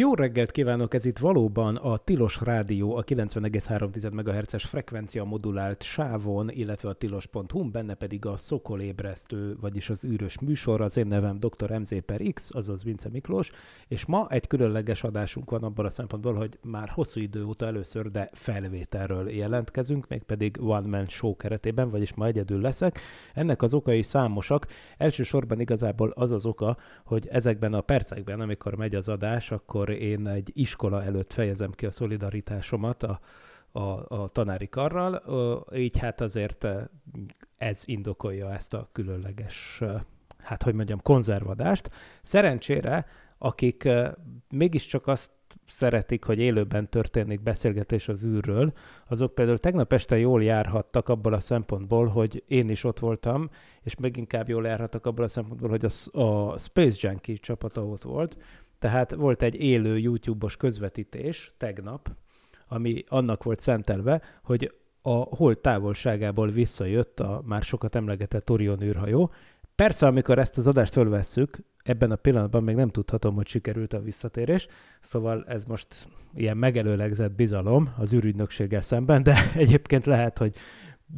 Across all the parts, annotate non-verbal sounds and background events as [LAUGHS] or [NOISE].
Jó reggelt kívánok, ez itt valóban a Tilos Rádió, a 90,3 MHz-es frekvencia modulált sávon, illetve a tilos.hu, benne pedig a Szokolébresztő, vagyis az űrös műsor. Az én nevem dr. MZ per X, azaz Vince Miklós, és ma egy különleges adásunk van abban a szempontból, hogy már hosszú idő óta először, de felvételről jelentkezünk, mégpedig One Man Show keretében, vagyis ma egyedül leszek. Ennek az okai számosak. Elsősorban igazából az az oka, hogy ezekben a percekben, amikor megy az adás, akkor én egy iskola előtt fejezem ki a szolidaritásomat a, a, a tanári karral, így hát azért ez indokolja ezt a különleges, hát hogy mondjam, konzervadást. Szerencsére, akik mégiscsak azt szeretik, hogy élőben történik beszélgetés az űrről, azok például tegnap este jól járhattak abból a szempontból, hogy én is ott voltam, és még inkább jól járhattak abból a szempontból, hogy a, a Space Junkie csapata ott volt, tehát volt egy élő YouTube-os közvetítés tegnap, ami annak volt szentelve, hogy a hold távolságából visszajött a már sokat emlegetett Orion űrhajó. Persze, amikor ezt az adást fölvesszük, ebben a pillanatban még nem tudhatom, hogy sikerült a visszatérés, szóval ez most ilyen megelőlegzett bizalom az űrügynökséggel szemben, de [LAUGHS] egyébként lehet, hogy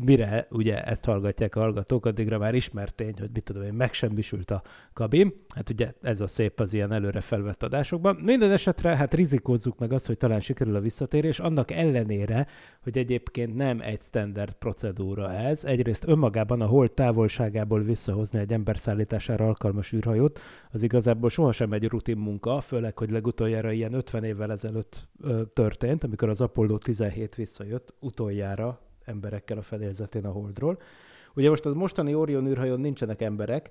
mire ugye ezt hallgatják a hallgatók, addigra már ismert tény, hogy mit tudom én, megsemmisült a kabin. Hát ugye ez a szép az ilyen előre felvett adásokban. Minden esetre hát rizikózzuk meg azt, hogy talán sikerül a visszatérés, annak ellenére, hogy egyébként nem egy standard procedúra ez. Egyrészt önmagában a hold távolságából visszahozni egy ember szállítására alkalmas űrhajót, az igazából sohasem egy rutin munka, főleg, hogy legutoljára ilyen 50 évvel ezelőtt ö, történt, amikor az Apollo 17 visszajött utoljára emberekkel a fedélzetén a Holdról. Ugye most az mostani Orion űrhajón nincsenek emberek,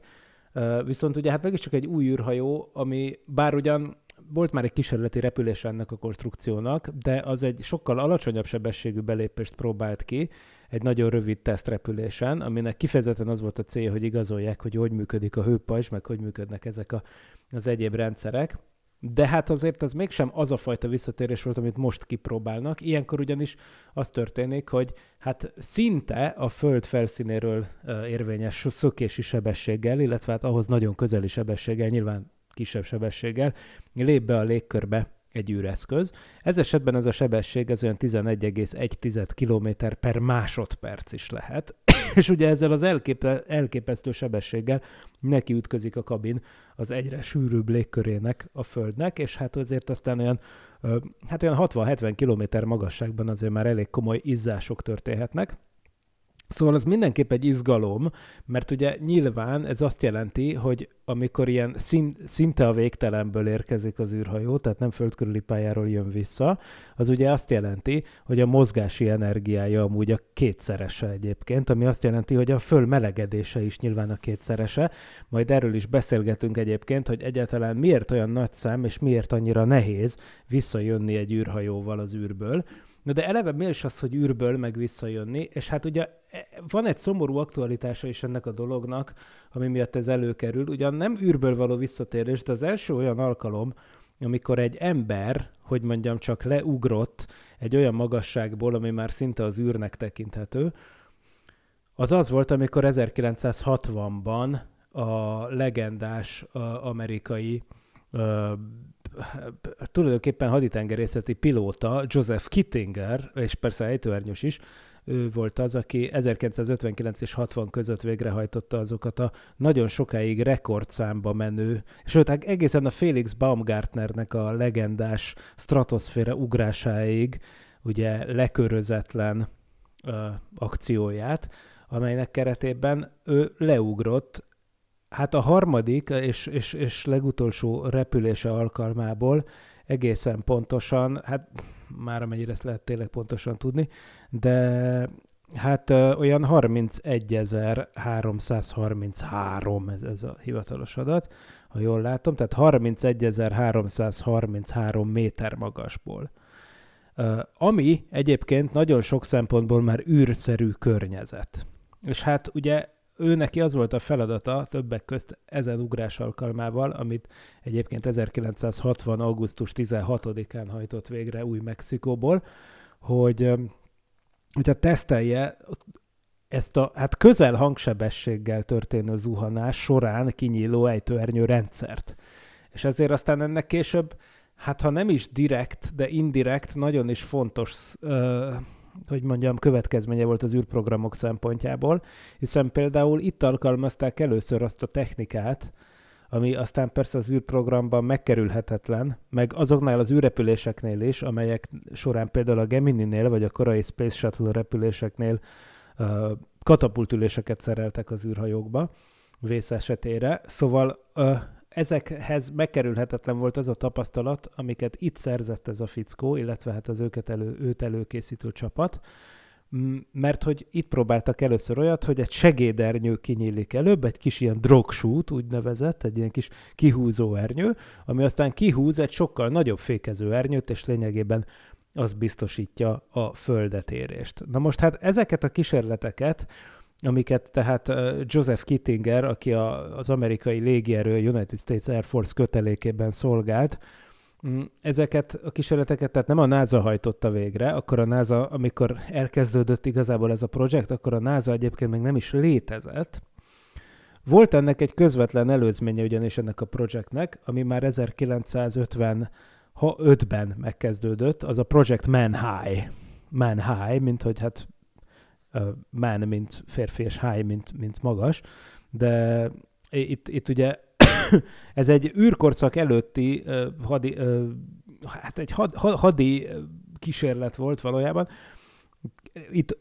viszont ugye hát mégiscsak egy új űrhajó, ami bár ugyan volt már egy kísérleti repülés ennek a konstrukciónak, de az egy sokkal alacsonyabb sebességű belépést próbált ki, egy nagyon rövid tesztrepülésen, aminek kifejezetten az volt a célja, hogy igazolják, hogy hogy működik a hőpajzs, meg hogy működnek ezek a, az egyéb rendszerek. De hát azért ez mégsem az a fajta visszatérés volt, amit most kipróbálnak. Ilyenkor ugyanis az történik, hogy hát szinte a föld felszínéről érvényes szökési sebességgel, illetve hát ahhoz nagyon közeli sebességgel, nyilván kisebb sebességgel, lép be a légkörbe egy űreszköz. Ez esetben ez a sebesség ez olyan 11,1 km per másodperc is lehet. És ugye ezzel az elképe, elképesztő sebességgel neki ütközik a kabin az egyre sűrűbb légkörének a Földnek, és hát azért aztán olyan, hát olyan 60-70 km magasságban azért már elég komoly izzások történhetnek. Szóval az mindenképp egy izgalom, mert ugye nyilván ez azt jelenti, hogy amikor ilyen szín, szinte a végtelenből érkezik az űrhajó, tehát nem földkörüli pályáról jön vissza, az ugye azt jelenti, hogy a mozgási energiája amúgy a kétszerese egyébként, ami azt jelenti, hogy a föl melegedése is nyilván a kétszerese. Majd erről is beszélgetünk egyébként, hogy egyáltalán miért olyan nagy szám, és miért annyira nehéz visszajönni egy űrhajóval az űrből. Na de eleve mi is az, hogy űrből meg visszajönni, és hát ugye e, van egy szomorú aktualitása is ennek a dolognak, ami miatt ez előkerül. Ugyan nem űrből való visszatérés, de az első olyan alkalom, amikor egy ember, hogy mondjam, csak leugrott egy olyan magasságból, ami már szinte az űrnek tekinthető, az az volt, amikor 1960-ban a legendás amerikai tulajdonképpen haditengerészeti pilóta Joseph Kittinger, és persze ejtőernyős is, ő volt az, aki 1959 és 60 között végrehajtotta azokat a nagyon sokáig rekordszámba menő, sőt, egészen a Felix Baumgartnernek a legendás stratoszféra ugrásáig, ugye lekörözetlen ö, akcióját, amelynek keretében ő leugrott Hát a harmadik és, és, és legutolsó repülése alkalmából egészen pontosan, hát már amennyire ezt lehet tényleg pontosan tudni, de Hát ö, olyan 31.333 ez, ez a hivatalos adat, ha jól látom, tehát 31.333 méter magasból. Ö, ami egyébként nagyon sok szempontból már űrszerű környezet. És hát ugye ő neki az volt a feladata többek közt ezen ugrás alkalmával, amit egyébként 1960. augusztus 16-án hajtott végre Új-Mexikóból, hogy ö, hogyha tesztelje ezt a hát közel hangsebességgel történő zuhanás során kinyíló ejtőernyő rendszert. És ezért aztán ennek később, hát ha nem is direkt, de indirekt, nagyon is fontos, ö, hogy mondjam, következménye volt az űrprogramok szempontjából, hiszen például itt alkalmazták először azt a technikát, ami aztán persze az űrprogramban megkerülhetetlen, meg azoknál az űrrepüléseknél is, amelyek során például a Gemini-nél, vagy a korai Space Shuttle repüléseknél uh, katapultüléseket szereltek az űrhajókba vész esetére. Szóval uh, ezekhez megkerülhetetlen volt az a tapasztalat, amiket itt szerzett ez a fickó, illetve hát az őket elő, őt előkészítő csapat, M- mert hogy itt próbáltak először olyat, hogy egy segédernyő kinyílik előbb, egy kis ilyen drogsút úgynevezett, egy ilyen kis kihúzó ernyő, ami aztán kihúz egy sokkal nagyobb fékező ernyőt, és lényegében az biztosítja a földetérést. Na most hát ezeket a kísérleteket, amiket tehát Joseph Kittinger, aki az amerikai légierő United States Air Force kötelékében szolgált, mm, ezeket a kísérleteket tehát nem a NASA hajtotta végre, akkor a NASA, amikor elkezdődött igazából ez a projekt, akkor a NASA egyébként még nem is létezett. Volt ennek egy közvetlen előzménye ugyanis ennek a projektnek, ami már 1950 ha 5-ben megkezdődött, az a Project Man High. Man High, mint hogy hát man, mint férfi, és high, mint, mint magas, de itt, itt ugye [COUGHS] ez egy űrkorszak előtti uh, hadi, uh, hát egy had, hadi kísérlet volt valójában. Itt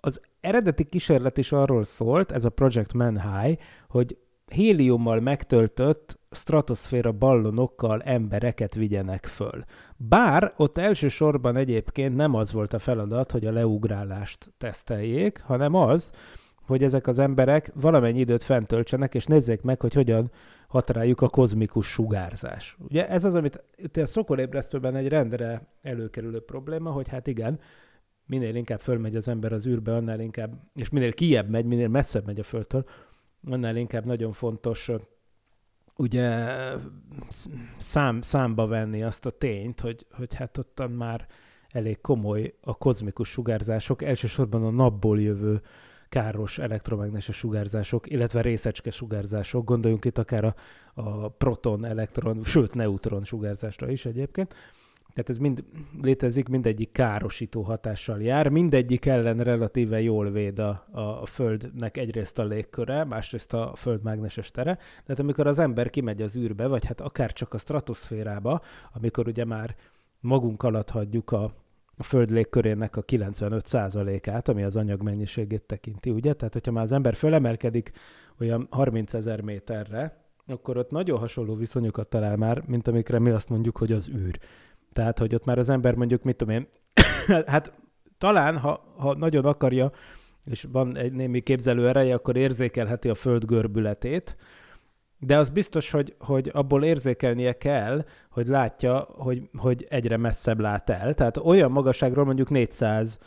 az eredeti kísérlet is arról szólt, ez a Project Man High, hogy héliummal megtöltött stratoszféra ballonokkal embereket vigyenek föl. Bár ott elsősorban egyébként nem az volt a feladat, hogy a leugrálást teszteljék, hanem az, hogy ezek az emberek valamennyi időt fentöltsenek, és nézzék meg, hogy hogyan hat rájuk a kozmikus sugárzás. Ugye ez az, amit a szokolébresztőben egy rendre előkerülő probléma, hogy hát igen, minél inkább fölmegy az ember az űrbe, annál inkább, és minél kiebb megy, minél messzebb megy a földtől, annál inkább nagyon fontos ugye szám, számba venni azt a tényt, hogy, hogy hát ottan már elég komoly a kozmikus sugárzások, elsősorban a napból jövő káros elektromágneses sugárzások, illetve részecske sugárzások, gondoljunk itt akár a, a proton, elektron, sőt neutron sugárzásra is egyébként, tehát ez mind létezik, mindegyik károsító hatással jár, mindegyik ellen relatíve jól véd a, a Földnek egyrészt a légköre, másrészt a Föld mágneses tere. Tehát amikor az ember kimegy az űrbe, vagy hát akár csak a stratoszférába, amikor ugye már magunk alatt hagyjuk a, Föld légkörének a 95%-át, ami az anyag mennyiségét tekinti, ugye? Tehát, hogyha már az ember fölemelkedik olyan 30 ezer méterre, akkor ott nagyon hasonló viszonyokat talál már, mint amikre mi azt mondjuk, hogy az űr. Tehát, hogy ott már az ember mondjuk, mit tudom én, [COUGHS] hát talán, ha, ha nagyon akarja, és van egy némi képzelő ereje, akkor érzékelheti a föld görbületét, de az biztos, hogy, hogy abból érzékelnie kell, hogy látja, hogy, hogy egyre messzebb lát el. Tehát olyan magasságról mondjuk 400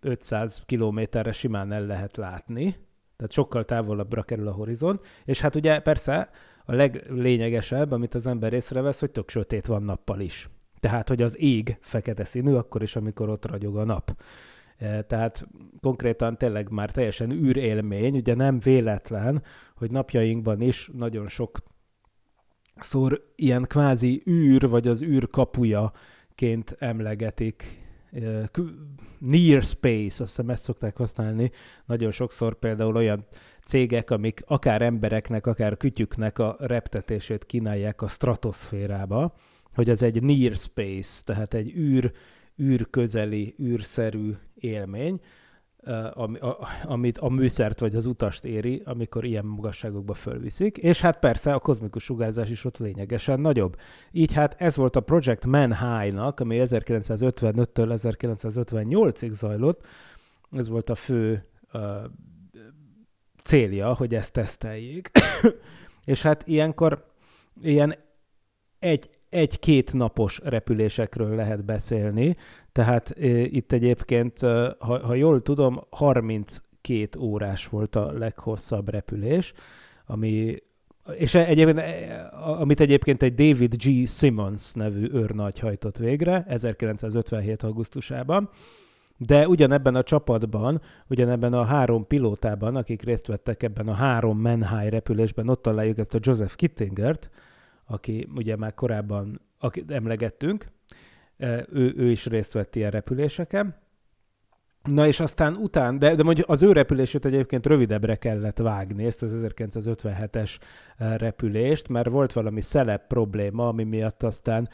500 kilométerre simán el lehet látni, tehát sokkal távolabbra kerül a horizont, és hát ugye persze a leglényegesebb, amit az ember észrevesz, hogy tök sötét van nappal is. Tehát, hogy az ég fekete színű, akkor is, amikor ott ragyog a nap. E, tehát konkrétan tényleg már teljesen űrélmény, ugye nem véletlen, hogy napjainkban is nagyon sok szor ilyen kvázi űr, vagy az űr kapujaként emlegetik e, near space, azt hiszem ezt szokták használni, nagyon sokszor például olyan cégek, amik akár embereknek, akár kütyüknek a reptetését kínálják a stratoszférába, hogy az egy near space, tehát egy űr, űrközeli, űrszerű élmény, amit a műszert vagy az utast éri, amikor ilyen magasságokba fölviszik, és hát persze a kozmikus sugárzás is ott lényegesen nagyobb. Így hát ez volt a Project Man High-nak, ami 1955-től 1958-ig zajlott, Ez volt a fő célja, hogy ezt teszteljék. [COUGHS] és hát ilyenkor ilyen egy, egy-két napos repülésekről lehet beszélni, tehát e, itt egyébként, e, ha, ha jól tudom, 32 órás volt a leghosszabb repülés, ami, és egyébként, amit egyébként egy David G. Simmons nevű őrnagy hajtott végre 1957. augusztusában, de ugyanebben a csapatban, ugyanebben a három pilótában, akik részt vettek ebben a három Manhigh repülésben, ott találjuk ezt a Joseph Kittingert, aki ugye már korábban akit emlegettünk, ő, ő is részt vett ilyen repüléseken. Na és aztán után, de, de mondjuk az ő repülését egyébként rövidebbre kellett vágni, ezt az 1957-es repülést, mert volt valami szelep probléma, ami miatt aztán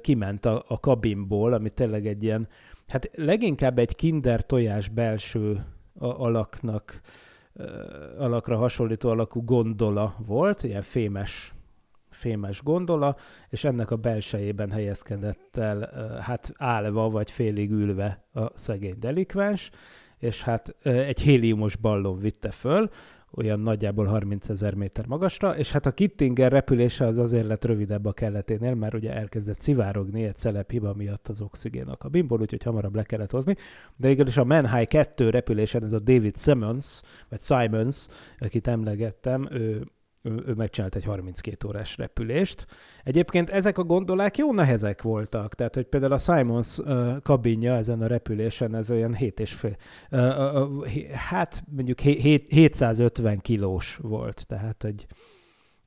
kiment a, a kabinból, ami tényleg egy ilyen, hát leginkább egy kinder tojás belső alaknak, alakra hasonlító alakú gondola volt, ilyen fémes fémes gondola, és ennek a belsejében helyezkedett el, hát állva vagy félig ülve a szegény delikvens, és hát egy héliumos ballon vitte föl, olyan nagyjából 30 ezer méter magasra, és hát a Kittinger repülése az azért lett rövidebb a kelleténél, mert ugye elkezdett szivárogni egy szelep hiba miatt az oxigén a kabinból, úgyhogy hamarabb le kellett hozni. De igenis a Manhigh 2 repülésen ez a David Simmons, vagy Simons, akit emlegettem, ő ő, megcsinált egy 32 órás repülést. Egyébként ezek a gondolák jó nehezek voltak, tehát hogy például a Simons kabinja ezen a repülésen, ez olyan 7 és fél, hát mondjuk 750 kilós volt, tehát hogy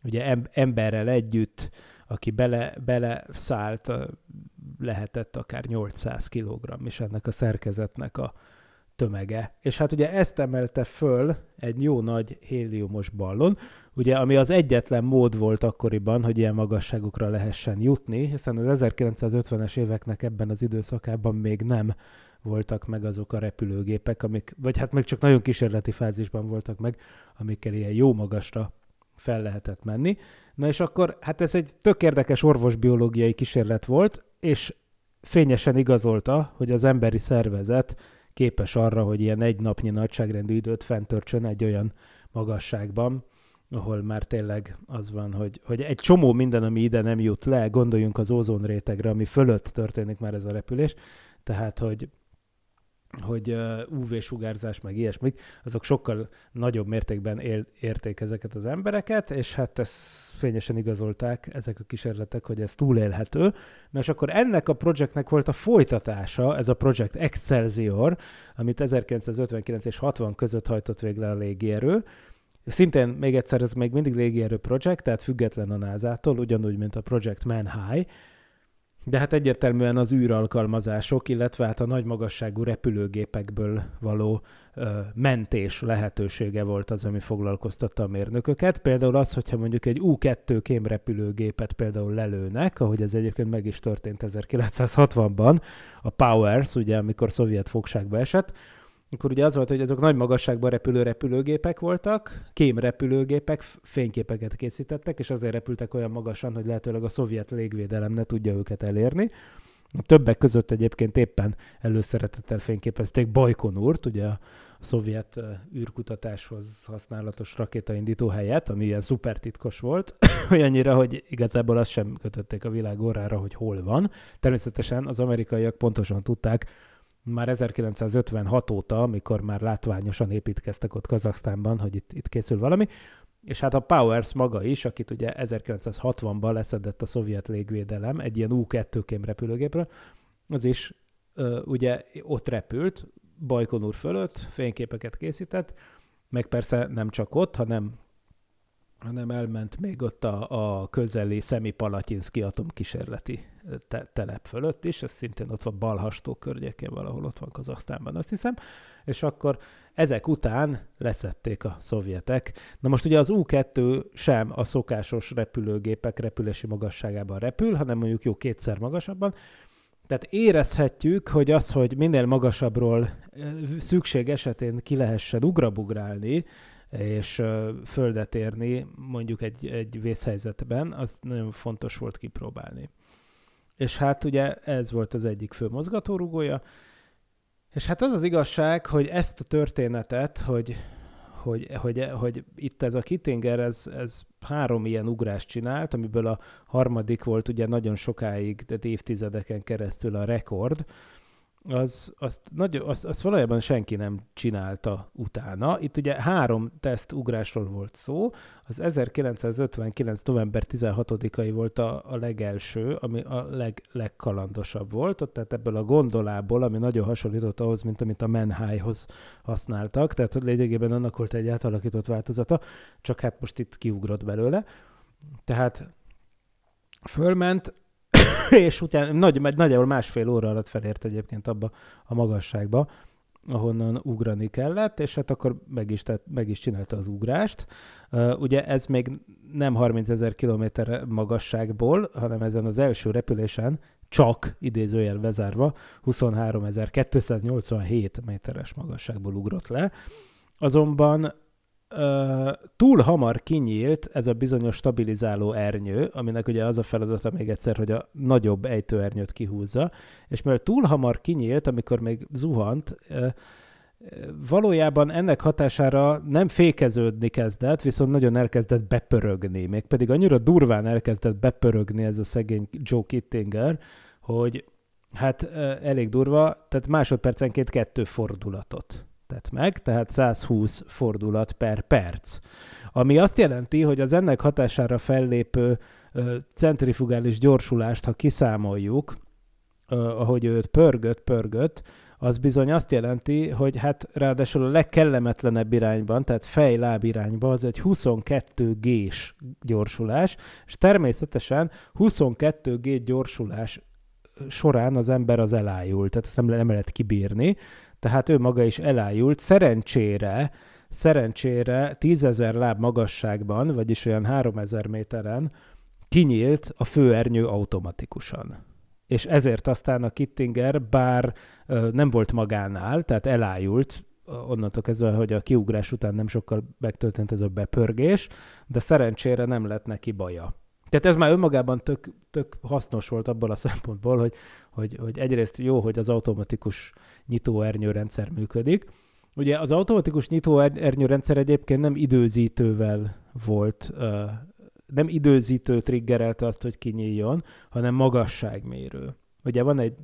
ugye emberrel együtt, aki bele, bele szállt, lehetett akár 800 kg is ennek a szerkezetnek a tömege. És hát ugye ezt emelte föl egy jó nagy héliumos ballon, ugye, ami az egyetlen mód volt akkoriban, hogy ilyen magasságokra lehessen jutni, hiszen az 1950-es éveknek ebben az időszakában még nem voltak meg azok a repülőgépek, amik, vagy hát még csak nagyon kísérleti fázisban voltak meg, amikkel ilyen jó magasra fel lehetett menni. Na és akkor, hát ez egy tök érdekes orvosbiológiai kísérlet volt, és fényesen igazolta, hogy az emberi szervezet képes arra, hogy ilyen egy napnyi nagyságrendű időt fentörtsön egy olyan magasságban, ahol már tényleg az van, hogy, hogy egy csomó minden, ami ide nem jut le, gondoljunk az ózonrétegre, ami fölött történik már ez a repülés, tehát, hogy hogy UV-sugárzás, meg ilyesmik, azok sokkal nagyobb mértékben él, érték ezeket az embereket, és hát ezt fényesen igazolták ezek a kísérletek, hogy ez túlélhető. Na és akkor ennek a projektnek volt a folytatása, ez a projekt Excelsior, amit 1959 és 60 között hajtott végre a légierő, Szintén még egyszer, ez még mindig légierő projekt, tehát független a NASA-tól, ugyanúgy, mint a Project Manhigh, de hát egyértelműen az űralkalmazások, illetve hát a nagy magasságú repülőgépekből való ö, mentés lehetősége volt az, ami foglalkoztatta a mérnököket. Például az, hogyha mondjuk egy U-2 kémrepülőgépet például lelőnek, ahogy ez egyébként meg is történt 1960-ban, a Powers, ugye, amikor szovjet fogságba esett, akkor ugye az volt, hogy azok nagy magasságban repülő repülőgépek voltak, kém repülőgépek, fényképeket készítettek, és azért repültek olyan magasan, hogy lehetőleg a szovjet légvédelem ne tudja őket elérni. A többek között egyébként éppen előszeretettel fényképezték Bajkonurt, ugye a szovjet űrkutatáshoz használatos rakétaindító helyet, ami ilyen szuper titkos volt, [COUGHS] olyannyira, hogy igazából azt sem kötötték a világ órára, hogy hol van. Természetesen az amerikaiak pontosan tudták, már 1956 óta, amikor már látványosan építkeztek ott Kazaksztánban, hogy itt, itt készül valami, és hát a Powers maga is, akit ugye 1960-ban leszedett a szovjet légvédelem egy ilyen U-2 kém repülőgépről, az is ö, ugye ott repült, Bajkonur fölött, fényképeket készített, meg persze nem csak ott, hanem hanem elment még ott a, a közeli Szemipalatyinszki atomkísérleti te- telep fölött is, ez szintén ott van Balhastó környékén, valahol ott van Kazaksztánban, azt hiszem, és akkor ezek után leszették a szovjetek. Na most ugye az U-2 sem a szokásos repülőgépek repülési magasságában repül, hanem mondjuk jó kétszer magasabban, tehát érezhetjük, hogy az, hogy minél magasabbról szükség esetén ki lehessen ugrabugrálni, és földet érni mondjuk egy, egy vészhelyzetben, az nagyon fontos volt kipróbálni. És hát ugye ez volt az egyik fő mozgatórugója, És hát az az igazság, hogy ezt a történetet, hogy, hogy, hogy, hogy itt ez a Kittinger, ez, ez három ilyen ugrást csinált, amiből a harmadik volt ugye nagyon sokáig, tehát évtizedeken keresztül a rekord, az, azt, nagyon, azt, azt valójában senki nem csinálta utána. Itt ugye három teszt ugrásról volt szó. Az 1959. november 16-ai volt a, a legelső, ami a leg, legkalandosabb volt. Ott, tehát ebből a gondolából, ami nagyon hasonlított ahhoz, mint amit a Menhai-hoz használtak, tehát lényegében annak volt egy átalakított változata, csak hát most itt kiugrott belőle. Tehát fölment, [LAUGHS] és utána nagy, nagyjából másfél óra alatt felért egyébként abba a magasságba, ahonnan ugrani kellett, és hát akkor meg is, tett, meg is csinálta az ugrást. Ugye ez még nem 30 ezer kilométer magasságból, hanem ezen az első repülésen csak, idézőjel bezárva, 23.287 méteres magasságból ugrott le. Azonban Túl hamar kinyílt ez a bizonyos stabilizáló ernyő, aminek ugye az a feladata még egyszer, hogy a nagyobb ejtőernyőt kihúzza, és mert túl hamar kinyílt, amikor még zuhant, uh, valójában ennek hatására nem fékeződni kezdett, viszont nagyon elkezdett bepörögni, mégpedig annyira durván elkezdett bepörögni ez a szegény Joe Kittinger, hogy hát elég durva, tehát másodpercenként kettő fordulatot tett meg, tehát 120 fordulat per perc. Ami azt jelenti, hogy az ennek hatására fellépő ö, centrifugális gyorsulást, ha kiszámoljuk, ö, ahogy őt pörgött, pörgött, az bizony azt jelenti, hogy hát ráadásul a legkellemetlenebb irányban, tehát fej-láb irányba, az egy 22 g gyorsulás, és természetesen 22 g gyorsulás során az ember az elájul, tehát ezt nem, nem lehet kibírni, tehát ő maga is elájult. Szerencsére, szerencsére tízezer láb magasságban, vagyis olyan 3000 méteren kinyílt a főernyő automatikusan. És ezért aztán a Kittinger, bár nem volt magánál, tehát elájult, onnantól kezdve, hogy a kiugrás után nem sokkal megtörtént ez a bepörgés, de szerencsére nem lett neki baja. Tehát ez már önmagában tök, tök hasznos volt abból a szempontból, hogy, hogy, hogy egyrészt jó, hogy az automatikus nyitóernyőrendszer működik. Ugye az automatikus nyitóernyőrendszer egyébként nem időzítővel volt, nem időzítő triggerelte azt, hogy kinyíljon, hanem magasságmérő. Ugye van egy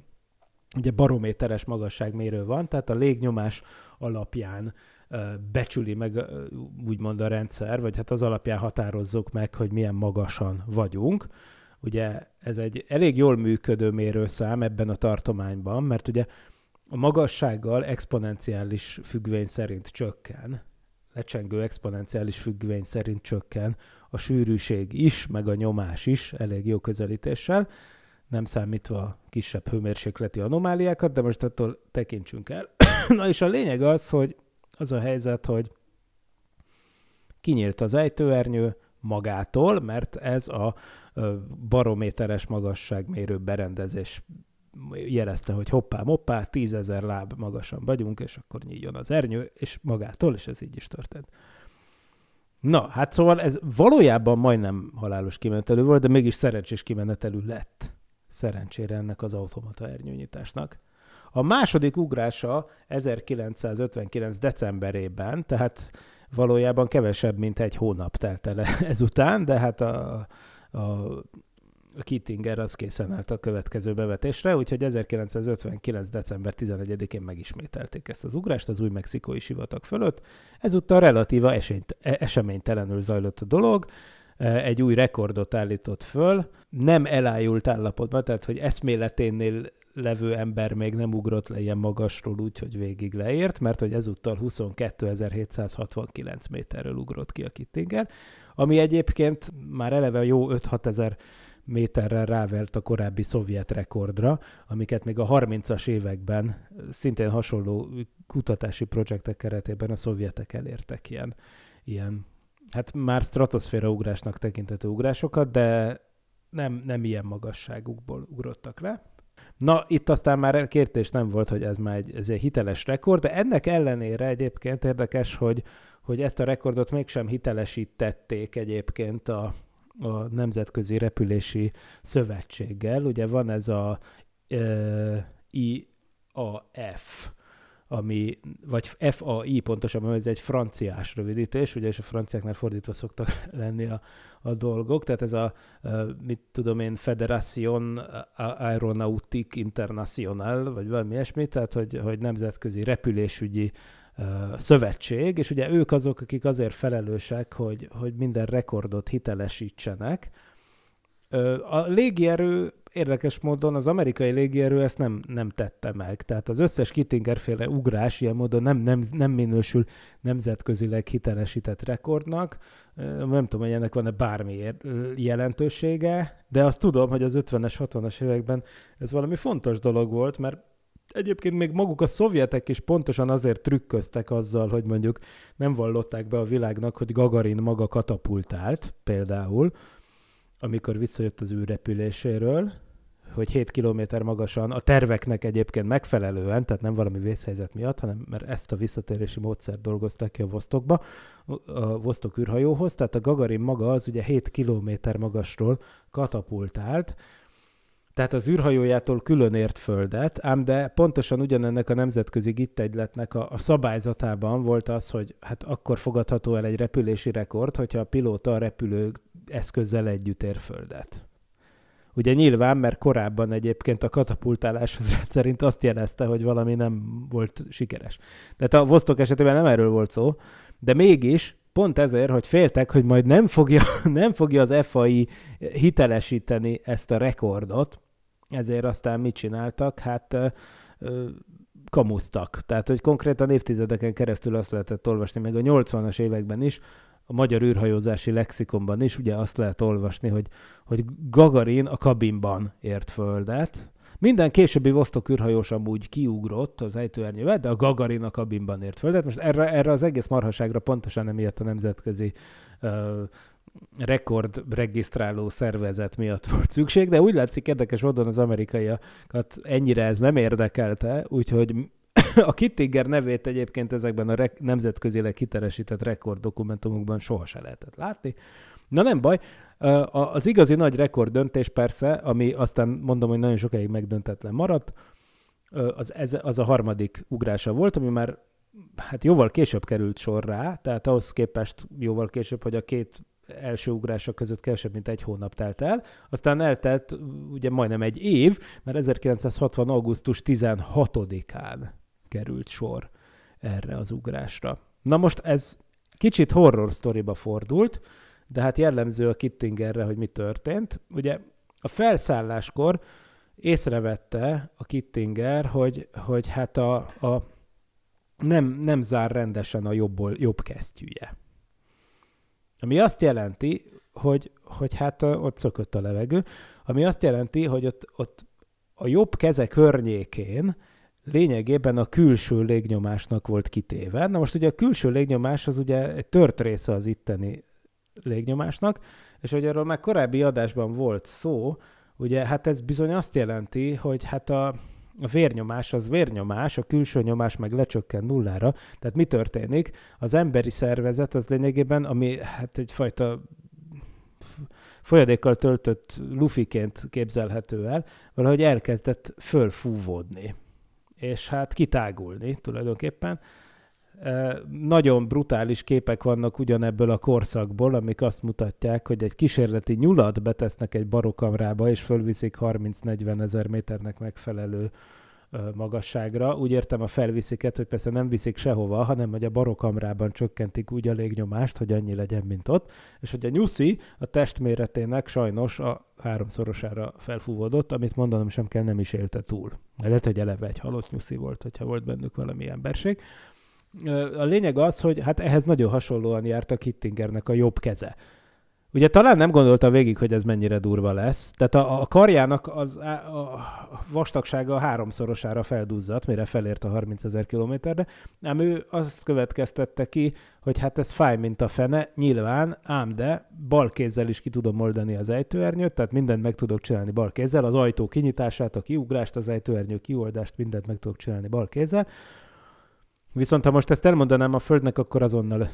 ugye barométeres magasságmérő van, tehát a légnyomás alapján becsüli meg úgymond a rendszer, vagy hát az alapján határozzuk meg, hogy milyen magasan vagyunk. Ugye ez egy elég jól működő mérőszám ebben a tartományban, mert ugye a magassággal exponenciális függvény szerint csökken, lecsengő exponenciális függvény szerint csökken a sűrűség is, meg a nyomás is elég jó közelítéssel, nem számítva kisebb hőmérsékleti anomáliákat, de most attól tekintsünk el. [COUGHS] Na és a lényeg az, hogy az a helyzet, hogy kinyílt az ejtőernyő magától, mert ez a barométeres magasságmérő berendezés jelezte, hogy hoppá, moppá, tízezer láb magasan vagyunk, és akkor nyíljon az ernyő, és magától, és ez így is történt. Na, hát szóval ez valójában majdnem halálos kimenetelő volt, de mégis szerencsés kimenetelő lett. Szerencsére ennek az automata ernyőnyitásnak. A második ugrása 1959. decemberében, tehát valójában kevesebb, mint egy hónap telt el [LAUGHS] ezután, de hát a, a Kittinger az készen állt a következő bevetésre, úgyhogy 1959. december 11-én megismételték ezt az ugrást az új mexikói sivatag fölött. Ezúttal relatíva esényt, e, eseménytelenül zajlott a dolog, e, egy új rekordot állított föl, nem elájult állapotban, tehát hogy eszméleténél levő ember még nem ugrott le ilyen magasról úgy, hogy végig leért, mert hogy ezúttal 22.769 méterről ugrott ki a Kittinger, ami egyébként már eleve jó 5-6 ezer méterrel rávert a korábbi szovjet rekordra, amiket még a 30-as években szintén hasonló kutatási projektek keretében a szovjetek elértek ilyen, ilyen hát már stratoszféra ugrásnak tekintető ugrásokat, de nem, nem ilyen magasságukból ugrottak le. Na, itt aztán már kérdés nem volt, hogy ez már egy, ez egy hiteles rekord, de ennek ellenére egyébként érdekes, hogy, hogy ezt a rekordot mégsem hitelesítették egyébként a, a Nemzetközi Repülési Szövetséggel. Ugye van ez a e, IAF, ami, vagy FAI pontosabban, ez egy franciás rövidítés, ugye, és a franciáknál fordítva szoktak [LAUGHS] lenni a, a dolgok, tehát ez a, mit tudom én, Federation Aeronautique International, vagy valami ilyesmi, tehát hogy, hogy nemzetközi repülésügyi szövetség, és ugye ők azok, akik azért felelősek, hogy, hogy minden rekordot hitelesítsenek. A légierő érdekes módon az amerikai légierő ezt nem, nem tette meg. Tehát az összes Kittinger-féle ugrás ilyen módon nem, nem, nem minősül nemzetközileg hitelesített rekordnak. Nem tudom, hogy ennek van-e bármi jelentősége, de azt tudom, hogy az 50-es, 60-as években ez valami fontos dolog volt, mert Egyébként még maguk a szovjetek is pontosan azért trükköztek azzal, hogy mondjuk nem vallották be a világnak, hogy Gagarin maga katapultált például, amikor visszajött az űrrepüléséről, hogy 7 kilométer magasan, a terveknek egyébként megfelelően, tehát nem valami vészhelyzet miatt, hanem mert ezt a visszatérési módszert dolgozták ki a Vostokba, a Vostok űrhajóhoz, tehát a Gagarin maga az ugye 7 kilométer magasról katapultált, tehát az űrhajójától külön ért földet, ám de pontosan ugyanennek a nemzetközi gittegyletnek a, a szabályzatában volt az, hogy hát akkor fogadható el egy repülési rekord, hogyha a pilóta a repülő eszközzel együtt ér földet. Ugye nyilván, mert korábban egyébként a katapultálás [LAUGHS] szerint azt jelezte, hogy valami nem volt sikeres. Tehát a Vostok esetében nem erről volt szó, de mégis pont ezért, hogy féltek, hogy majd nem fogja, [LAUGHS] nem fogja az FAI hitelesíteni ezt a rekordot, ezért aztán mit csináltak? Hát kamusztak. Tehát, hogy konkrétan évtizedeken keresztül azt lehetett olvasni, meg a 80-as években is, a magyar űrhajózási lexikonban is ugye azt lehet olvasni, hogy, hogy Gagarin a kabinban ért földet. Minden későbbi Vostok űrhajós amúgy kiugrott az ejtőernyővel, de a Gagarin a kabinban ért földet. Most erre, erre az egész marhaságra pontosan emiatt a nemzetközi rekord regisztráló szervezet miatt volt szükség, de úgy látszik érdekes módon az amerikaiakat ennyire ez nem érdekelte, úgyhogy a Kittinger nevét egyébként ezekben a rek- nemzetközileg hitelesített rekorddokumentumokban soha se lehetett látni. Na nem baj, az igazi nagy rekord döntés persze, ami aztán mondom, hogy nagyon sokáig megdöntetlen maradt, az, ez, az a harmadik ugrása volt, ami már hát jóval később került sor rá, tehát ahhoz képest jóval később, hogy a két első ugrása között kevesebb, mint egy hónap telt el. Aztán eltelt ugye majdnem egy év, mert 1960. augusztus 16-án került sor erre az ugrásra. Na most ez kicsit horror sztoriba fordult, de hát jellemző a Kittingerre, hogy mi történt. Ugye a felszálláskor észrevette a Kittinger, hogy, hogy hát a, a nem, nem zár rendesen a jobb, jobb kesztyűje. Ami azt jelenti, hogy, hogy hát ott szökött a levegő, ami azt jelenti, hogy ott, ott a jobb keze környékén lényegében a külső légnyomásnak volt kitéve. Na most ugye a külső légnyomás az ugye egy tört része az itteni légnyomásnak, és hogy erről már korábbi adásban volt szó, ugye hát ez bizony azt jelenti, hogy hát a, a vérnyomás az vérnyomás, a külső nyomás meg lecsökken nullára. Tehát mi történik? Az emberi szervezet az lényegében, ami hát egyfajta folyadékkal töltött lufiként képzelhető el, valahogy elkezdett fölfúvódni és hát kitágulni tulajdonképpen. Nagyon brutális képek vannak ugyanebből a korszakból, amik azt mutatják, hogy egy kísérleti nyulat betesznek egy barokamrába, és fölviszik 30-40 ezer méternek megfelelő magasságra. Úgy értem a felvisziket, hogy persze nem viszik sehova, hanem hogy a barokamrában csökkentik úgy a légnyomást, hogy annyi legyen, mint ott, és hogy a nyuszi a testméretének sajnos a háromszorosára felfúvódott, amit mondanom sem kell, nem is élte túl. Lehet, hogy eleve egy halott nyuszi volt, hogyha volt bennük valami emberség. A lényeg az, hogy hát ehhez nagyon hasonlóan járt a Kittingernek a jobb keze. Ugye talán nem gondolta végig, hogy ez mennyire durva lesz. Tehát a, a karjának az, a, a vastagsága háromszorosára felduzzadt, mire felért a 30 ezer kilométerre, ám ő azt következtette ki, hogy hát ez fáj, mint a fene, nyilván, ám de bal kézzel is ki tudom oldani az ejtőernyőt, tehát mindent meg tudok csinálni bal kézzel, az ajtó kinyitását, a kiugrást, az ejtőernyő kioldást, mindent meg tudok csinálni bal kézzel. Viszont ha most ezt elmondanám a Földnek, akkor azonnal a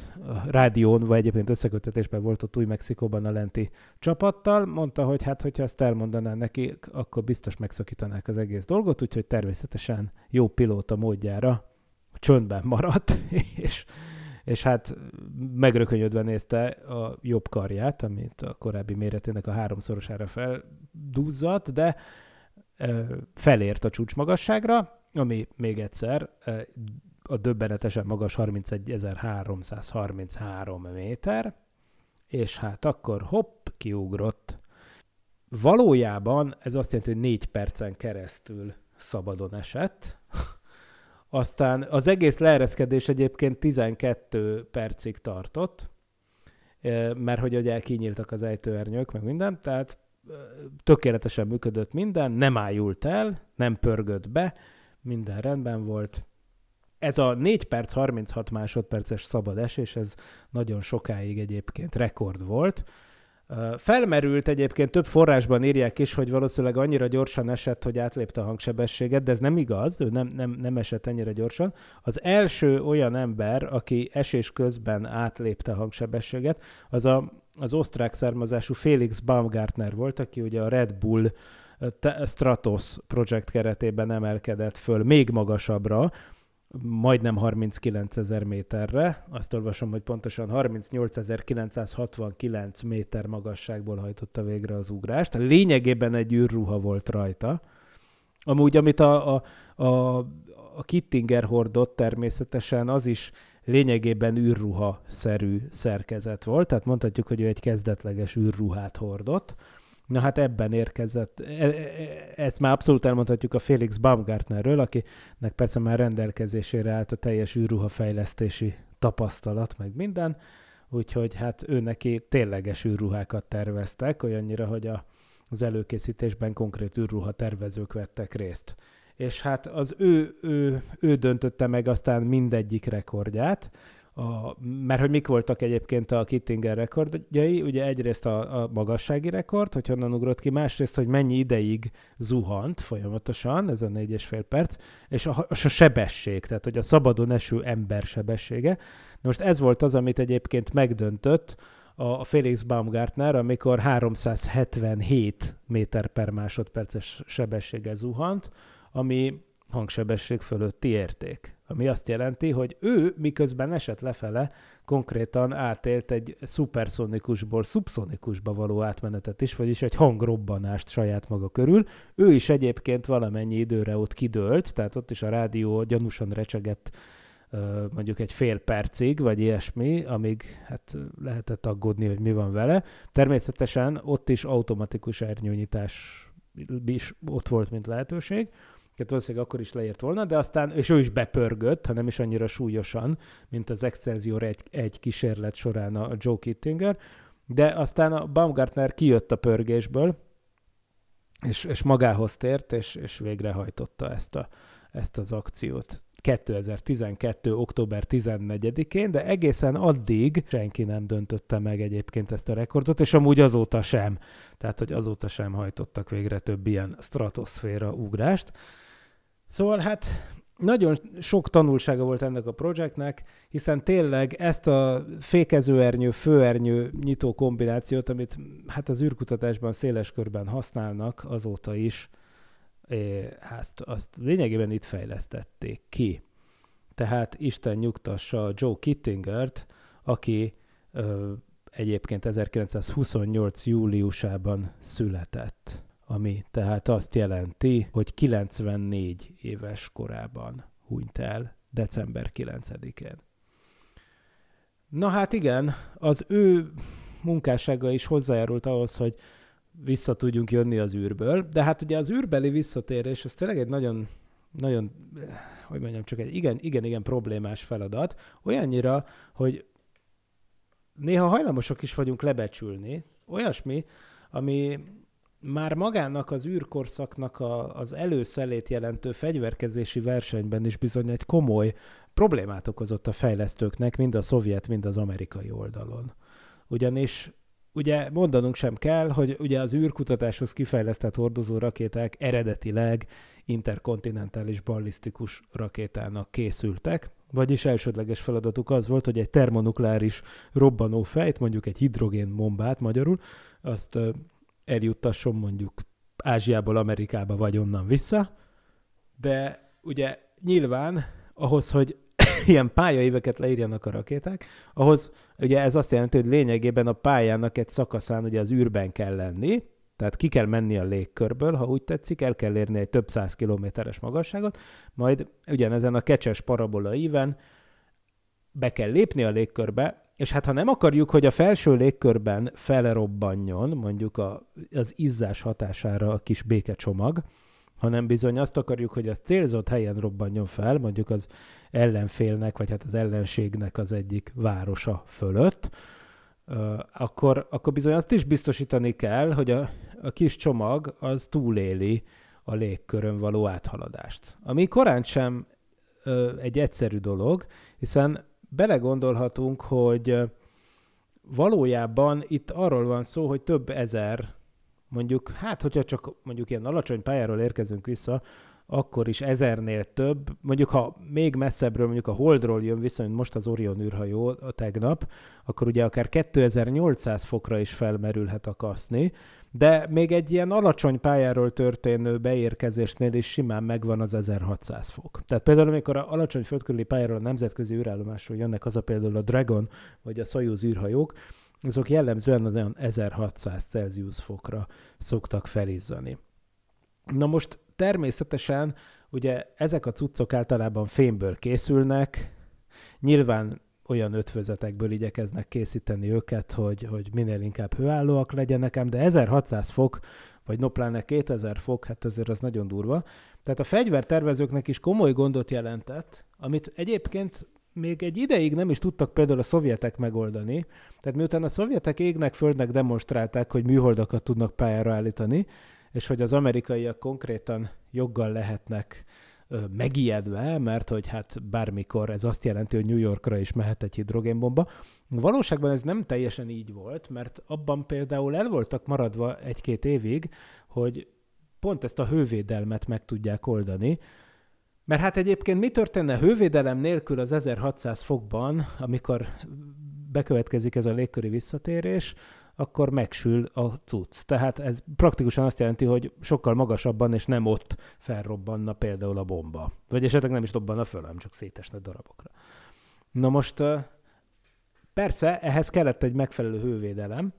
rádión, vagy egyébként összekötetésben volt ott új Mexikóban a lenti csapattal. Mondta, hogy hát, hogyha ezt elmondaná neki, akkor biztos megszakítanák az egész dolgot, úgyhogy természetesen jó pilóta módjára csöndben maradt, [LAUGHS] és, és hát megrökönyödve nézte a jobb karját, amit a korábbi méretének a háromszorosára felduzzadt, de felért a csúcsmagasságra, ami még egyszer a döbbenetesen magas 31.333 méter, és hát akkor hopp, kiugrott. Valójában ez azt jelenti, hogy négy percen keresztül szabadon esett, aztán az egész leereszkedés egyébként 12 percig tartott, mert hogy ugye kinyíltak az ejtőernyők, meg minden, tehát tökéletesen működött minden, nem ájult el, nem pörgött be, minden rendben volt. Ez a 4 perc 36 másodperces szabad esés, ez nagyon sokáig egyébként rekord volt. Felmerült egyébként, több forrásban írják is, hogy valószínűleg annyira gyorsan esett, hogy átlépte a hangsebességet, de ez nem igaz, ő nem, nem, nem esett ennyire gyorsan. Az első olyan ember, aki esés közben átlépte a hangsebességet, az a, az osztrák származású Felix Baumgartner volt, aki ugye a Red Bull Stratos projekt keretében emelkedett föl még magasabbra, majdnem 39 ezer méterre. Azt olvasom, hogy pontosan 38.969 méter magasságból hajtotta végre az ugrást. Lényegében egy űrruha volt rajta. Amúgy, amit a, a, a, a Kittinger hordott természetesen, az is lényegében űrruha-szerű szerkezet volt, tehát mondhatjuk, hogy ő egy kezdetleges űrruhát hordott. Na hát ebben érkezett, e, e, ezt már abszolút elmondhatjuk a Felix Baumgartnerről, akinek persze már rendelkezésére állt a teljes űrruha fejlesztési tapasztalat, meg minden, úgyhogy hát ő neki tényleges űrruhákat terveztek, olyannyira, hogy a, az előkészítésben konkrét űrruha tervezők vettek részt. És hát az ő, ő, ő döntötte meg aztán mindegyik rekordját, a, mert hogy mik voltak egyébként a Kittinger rekordjai, ugye egyrészt a, a magassági rekord, hogy honnan ugrott ki, másrészt, hogy mennyi ideig zuhant folyamatosan, ez a négy és fél perc, és a, a sebesség, tehát hogy a szabadon eső ember sebessége. Na most ez volt az, amit egyébként megdöntött a Felix Baumgartner, amikor 377 méter per másodperces sebessége zuhant, ami hangsebesség fölötti érték. Ami azt jelenti, hogy ő miközben esett lefele, konkrétan átélt egy szuperszonikusból szubszonikusba való átmenetet is, vagyis egy hangrobbanást saját maga körül. Ő is egyébként valamennyi időre ott kidőlt, tehát ott is a rádió gyanúsan recsegett mondjuk egy fél percig, vagy ilyesmi, amíg hát lehetett aggódni, hogy mi van vele. Természetesen ott is automatikus ernyőnyitás is ott volt, mint lehetőség tehát valószínűleg akkor is leért volna, de aztán, és ő is bepörgött, ha nem is annyira súlyosan, mint az Excelsior egy, egy kísérlet során a Joe Kittinger, de aztán a Baumgartner kijött a pörgésből, és, és magához tért, és, és végrehajtotta ezt, a, ezt az akciót. 2012. október 14-én, de egészen addig senki nem döntötte meg egyébként ezt a rekordot, és amúgy azóta sem. Tehát, hogy azóta sem hajtottak végre több ilyen stratoszféra ugrást. Szóval hát nagyon sok tanulsága volt ennek a projektnek, hiszen tényleg ezt a fékezőernyő, főernyő nyitó kombinációt, amit hát az űrkutatásban széles körben használnak azóta is, azt, azt lényegében itt fejlesztették ki. Tehát Isten nyugtassa Joe Kittingert, aki ö, egyébként 1928. júliusában született ami tehát azt jelenti, hogy 94 éves korában hunyt el december 9-én. Na hát igen, az ő munkássága is hozzájárult ahhoz, hogy vissza tudjunk jönni az űrből, de hát ugye az űrbeli visszatérés, ez tényleg egy nagyon, nagyon, hogy mondjam, csak egy igen, igen, igen problémás feladat, olyannyira, hogy néha hajlamosak is vagyunk lebecsülni, olyasmi, ami már magának az űrkorszaknak a, az előszelét jelentő fegyverkezési versenyben is bizony egy komoly problémát okozott a fejlesztőknek, mind a szovjet, mind az amerikai oldalon. Ugyanis ugye mondanunk sem kell, hogy ugye az űrkutatáshoz kifejlesztett hordozó rakéták eredetileg interkontinentális ballisztikus rakétának készültek, vagyis elsődleges feladatuk az volt, hogy egy termonukleáris robbanó fejt, mondjuk egy hidrogénbombát magyarul, azt eljuttasson mondjuk Ázsiából Amerikába vagy onnan vissza, de ugye nyilván ahhoz, hogy [COUGHS] ilyen pályaíveket leírjanak a rakéták, ahhoz ugye ez azt jelenti, hogy lényegében a pályának egy szakaszán ugye az űrben kell lenni, tehát ki kell menni a légkörből, ha úgy tetszik, el kell érni egy több száz kilométeres magasságot, majd ugyanezen a kecses parabola íven be kell lépni a légkörbe, és hát ha nem akarjuk, hogy a felső légkörben felrobbanjon, mondjuk a, az izzás hatására a kis békecsomag, hanem bizony azt akarjuk, hogy az célzott helyen robbanjon fel, mondjuk az ellenfélnek, vagy hát az ellenségnek az egyik városa fölött, akkor, akkor bizony azt is biztosítani kell, hogy a, a kis csomag az túléli a légkörön való áthaladást. Ami korán sem egy egyszerű dolog, hiszen belegondolhatunk, hogy valójában itt arról van szó, hogy több ezer, mondjuk, hát hogyha csak mondjuk ilyen alacsony pályáról érkezünk vissza, akkor is ezernél több, mondjuk ha még messzebbről, mondjuk a Holdról jön vissza, mint most az Orion űrhajó a tegnap, akkor ugye akár 2800 fokra is felmerülhet a kaszni, de még egy ilyen alacsony pályáról történő beérkezésnél is simán megvan az 1600 fok. Tehát például amikor a alacsony földkörüli pályáról a nemzetközi űrállomásról jönnek, a például a Dragon vagy a Soyuz űrhajók, azok jellemzően az olyan 1600 Celsius fokra szoktak felizzani. Na most természetesen ugye ezek a cuccok általában fémből készülnek, nyilván olyan ötvözetekből igyekeznek készíteni őket, hogy, hogy minél inkább hőállóak legyenek, de 1600 fok, vagy no pláne 2000 fok, hát azért az nagyon durva. Tehát a fegyvertervezőknek is komoly gondot jelentett, amit egyébként még egy ideig nem is tudtak például a szovjetek megoldani. Tehát miután a szovjetek égnek földnek demonstrálták, hogy műholdakat tudnak pályára állítani, és hogy az amerikaiak konkrétan joggal lehetnek megijedve, mert hogy hát bármikor ez azt jelenti, hogy New Yorkra is mehet egy hidrogénbomba. Valóságban ez nem teljesen így volt, mert abban például el voltak maradva egy-két évig, hogy pont ezt a hővédelmet meg tudják oldani, mert hát egyébként mi történne hővédelem nélkül az 1600 fokban, amikor bekövetkezik ez a légköri visszatérés, akkor megsül a cucc. Tehát ez praktikusan azt jelenti, hogy sokkal magasabban és nem ott felrobbanna például a bomba. Vagy esetleg nem is dobbanna föl, hanem csak szétesne darabokra. Na most persze ehhez kellett egy megfelelő hővédelem,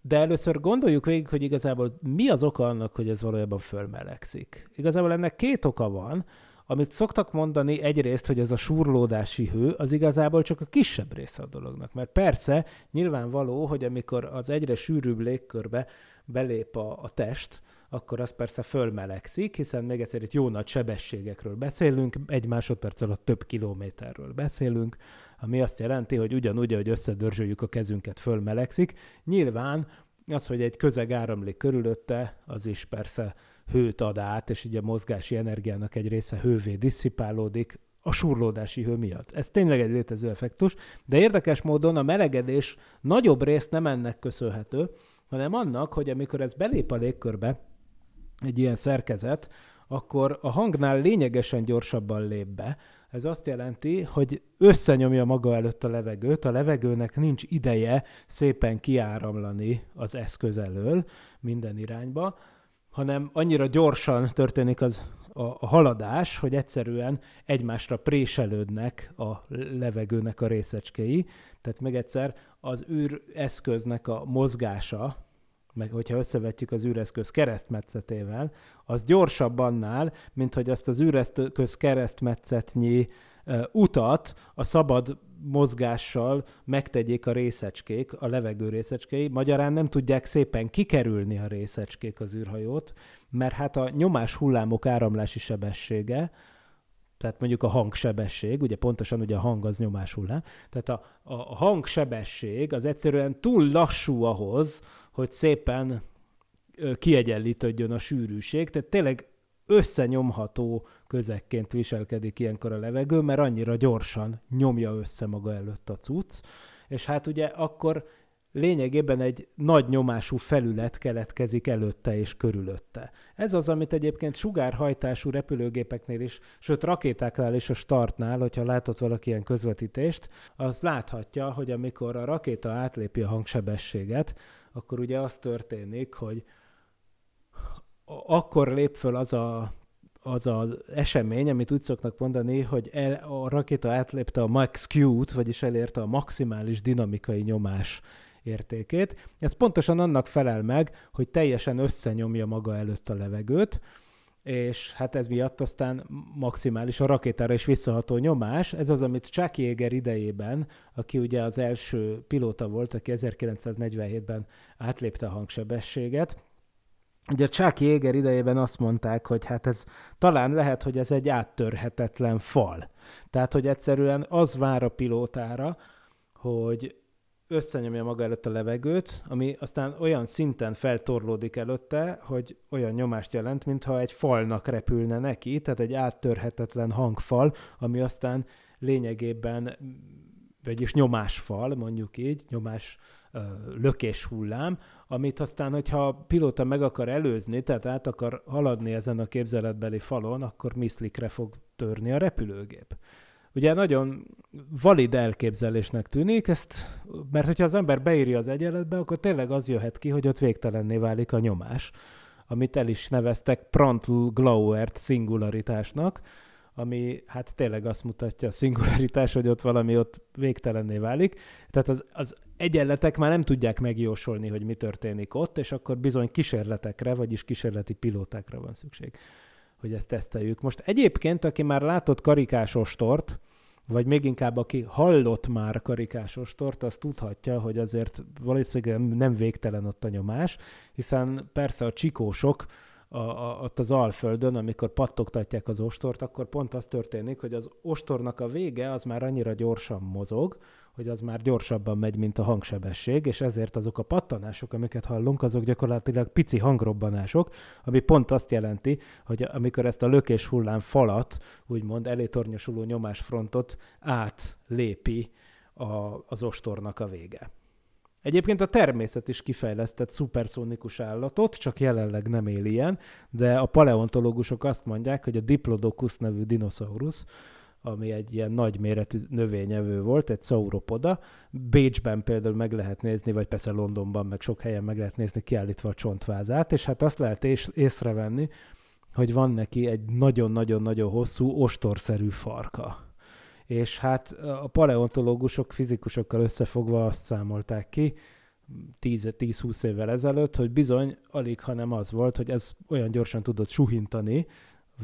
de először gondoljuk végig, hogy igazából mi az oka annak, hogy ez valójában fölmelegszik. Igazából ennek két oka van. Amit szoktak mondani egyrészt, hogy ez a surlódási hő, az igazából csak a kisebb része a dolognak. Mert persze, nyilvánvaló, hogy amikor az egyre sűrűbb légkörbe belép a, a test, akkor az persze fölmelegszik, hiszen még egyszer itt jó nagy sebességekről beszélünk, egy másodperc alatt több kilométerről beszélünk, ami azt jelenti, hogy ugyanúgy, hogy összedörzsöljük a kezünket, fölmelegszik. Nyilván az, hogy egy közeg áramlik körülötte, az is persze hőt ad át, és így a mozgási energiának egy része hővé disszipálódik a surlódási hő miatt. Ez tényleg egy létező effektus, de érdekes módon a melegedés nagyobb részt nem ennek köszönhető, hanem annak, hogy amikor ez belép a légkörbe, egy ilyen szerkezet, akkor a hangnál lényegesen gyorsabban lép be. Ez azt jelenti, hogy összenyomja maga előtt a levegőt, a levegőnek nincs ideje szépen kiáramlani az eszköz elől minden irányba, hanem annyira gyorsan történik az a, haladás, hogy egyszerűen egymásra préselődnek a levegőnek a részecskéi. Tehát még egyszer az űreszköznek a mozgása, meg hogyha összevetjük az űreszköz keresztmetszetével, az gyorsabb annál, mint hogy azt az űreszköz keresztmetszetnyi utat a szabad mozgással megtegyék a részecskék, a levegő részecskéi. Magyarán nem tudják szépen kikerülni a részecskék az űrhajót, mert hát a nyomás hullámok áramlási sebessége, tehát mondjuk a hangsebesség, ugye pontosan ugye a hang az nyomás hullám, tehát a, a hangsebesség az egyszerűen túl lassú ahhoz, hogy szépen kiegyenlítődjön a sűrűség, tehát tényleg összenyomható közekként viselkedik ilyenkor a levegő, mert annyira gyorsan nyomja össze maga előtt a cucc, és hát ugye akkor lényegében egy nagy nyomású felület keletkezik előtte és körülötte. Ez az, amit egyébként sugárhajtású repülőgépeknél is, sőt rakétáknál is a startnál, hogyha látott valaki ilyen közvetítést, az láthatja, hogy amikor a rakéta átlépi a hangsebességet, akkor ugye az történik, hogy akkor lép föl az a, az az esemény, amit úgy szoknak mondani, hogy el, a rakéta átlépte a max Q-t, vagyis elérte a maximális dinamikai nyomás értékét. Ez pontosan annak felel meg, hogy teljesen összenyomja maga előtt a levegőt, és hát ez miatt aztán maximális a rakétára is visszaható nyomás. Ez az, amit Chuck Yeager idejében, aki ugye az első pilóta volt, aki 1947-ben átlépte a hangsebességet, Ugye Chuck Yeager idejében azt mondták, hogy hát ez talán lehet, hogy ez egy áttörhetetlen fal. Tehát, hogy egyszerűen az vár a pilótára, hogy összenyomja maga előtt a levegőt, ami aztán olyan szinten feltorlódik előtte, hogy olyan nyomást jelent, mintha egy falnak repülne neki, tehát egy áttörhetetlen hangfal, ami aztán lényegében, vagyis nyomásfal, mondjuk így, nyomás lökés hullám, amit aztán, hogyha a pilóta meg akar előzni, tehát át akar haladni ezen a képzeletbeli falon, akkor miszlikre fog törni a repülőgép. Ugye nagyon valid elképzelésnek tűnik, ezt, mert hogyha az ember beírja az egyenletbe, akkor tényleg az jöhet ki, hogy ott végtelenné válik a nyomás, amit el is neveztek Prantl Glauert szingularitásnak, ami hát tényleg azt mutatja a szingularitás, hogy ott valami ott végtelenné válik. Tehát az, az egyenletek már nem tudják megjósolni, hogy mi történik ott, és akkor bizony kísérletekre, vagyis kísérleti pilótákra van szükség, hogy ezt teszteljük. Most egyébként, aki már látott karikásos tort, vagy még inkább aki hallott már karikásos tort, az tudhatja, hogy azért valószínűleg nem végtelen ott a nyomás, hiszen persze a csikósok a, a, ott az Alföldön, amikor pattogtatják az ostort, akkor pont az történik, hogy az ostornak a vége az már annyira gyorsan mozog, hogy az már gyorsabban megy, mint a hangsebesség, és ezért azok a pattanások, amiket hallunk, azok gyakorlatilag pici hangrobbanások, ami pont azt jelenti, hogy amikor ezt a lökés hullám falat, úgymond elétornyosuló nyomásfrontot átlépi a, az ostornak a vége. Egyébként a természet is kifejlesztett szuperszónikus állatot, csak jelenleg nem él ilyen, de a paleontológusok azt mondják, hogy a Diplodocus nevű dinoszaurusz, ami egy ilyen nagy méretű növényevő volt, egy sauropoda. Bécsben például meg lehet nézni, vagy persze Londonban, meg sok helyen meg lehet nézni kiállítva a csontvázát, és hát azt lehet ész- észrevenni, hogy van neki egy nagyon-nagyon-nagyon hosszú, ostorszerű farka. És hát a paleontológusok fizikusokkal összefogva azt számolták ki, 10-20 évvel ezelőtt, hogy bizony alig, hanem az volt, hogy ez olyan gyorsan tudott suhintani,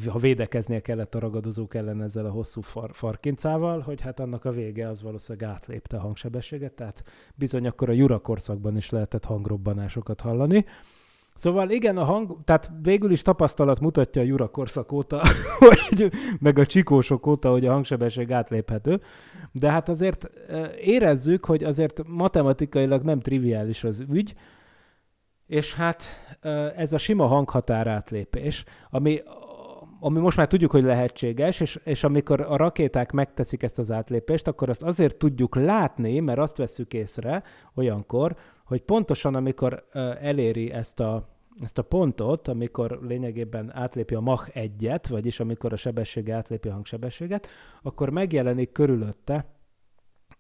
ha védekeznie kellett a ragadozók ellen ezzel a hosszú far, farkincával, hogy hát annak a vége az valószínűleg átlépte a hangsebességet, tehát bizony akkor a Jura korszakban is lehetett hangrobbanásokat hallani. Szóval igen, a hang, tehát végül is tapasztalat mutatja a Jura korszak óta, [LAUGHS] hogy, meg a csikósok óta, hogy a hangsebesség átléphető, de hát azért érezzük, hogy azért matematikailag nem triviális az ügy, és hát ez a sima hanghatár átlépés, ami ami most már tudjuk, hogy lehetséges, és, és amikor a rakéták megteszik ezt az átlépést, akkor azt azért tudjuk látni, mert azt veszük észre olyankor, hogy pontosan amikor eléri ezt a, ezt a pontot, amikor lényegében átlépi a Mach 1-et, vagyis amikor a sebessége átlépi a hangsebességet, akkor megjelenik körülötte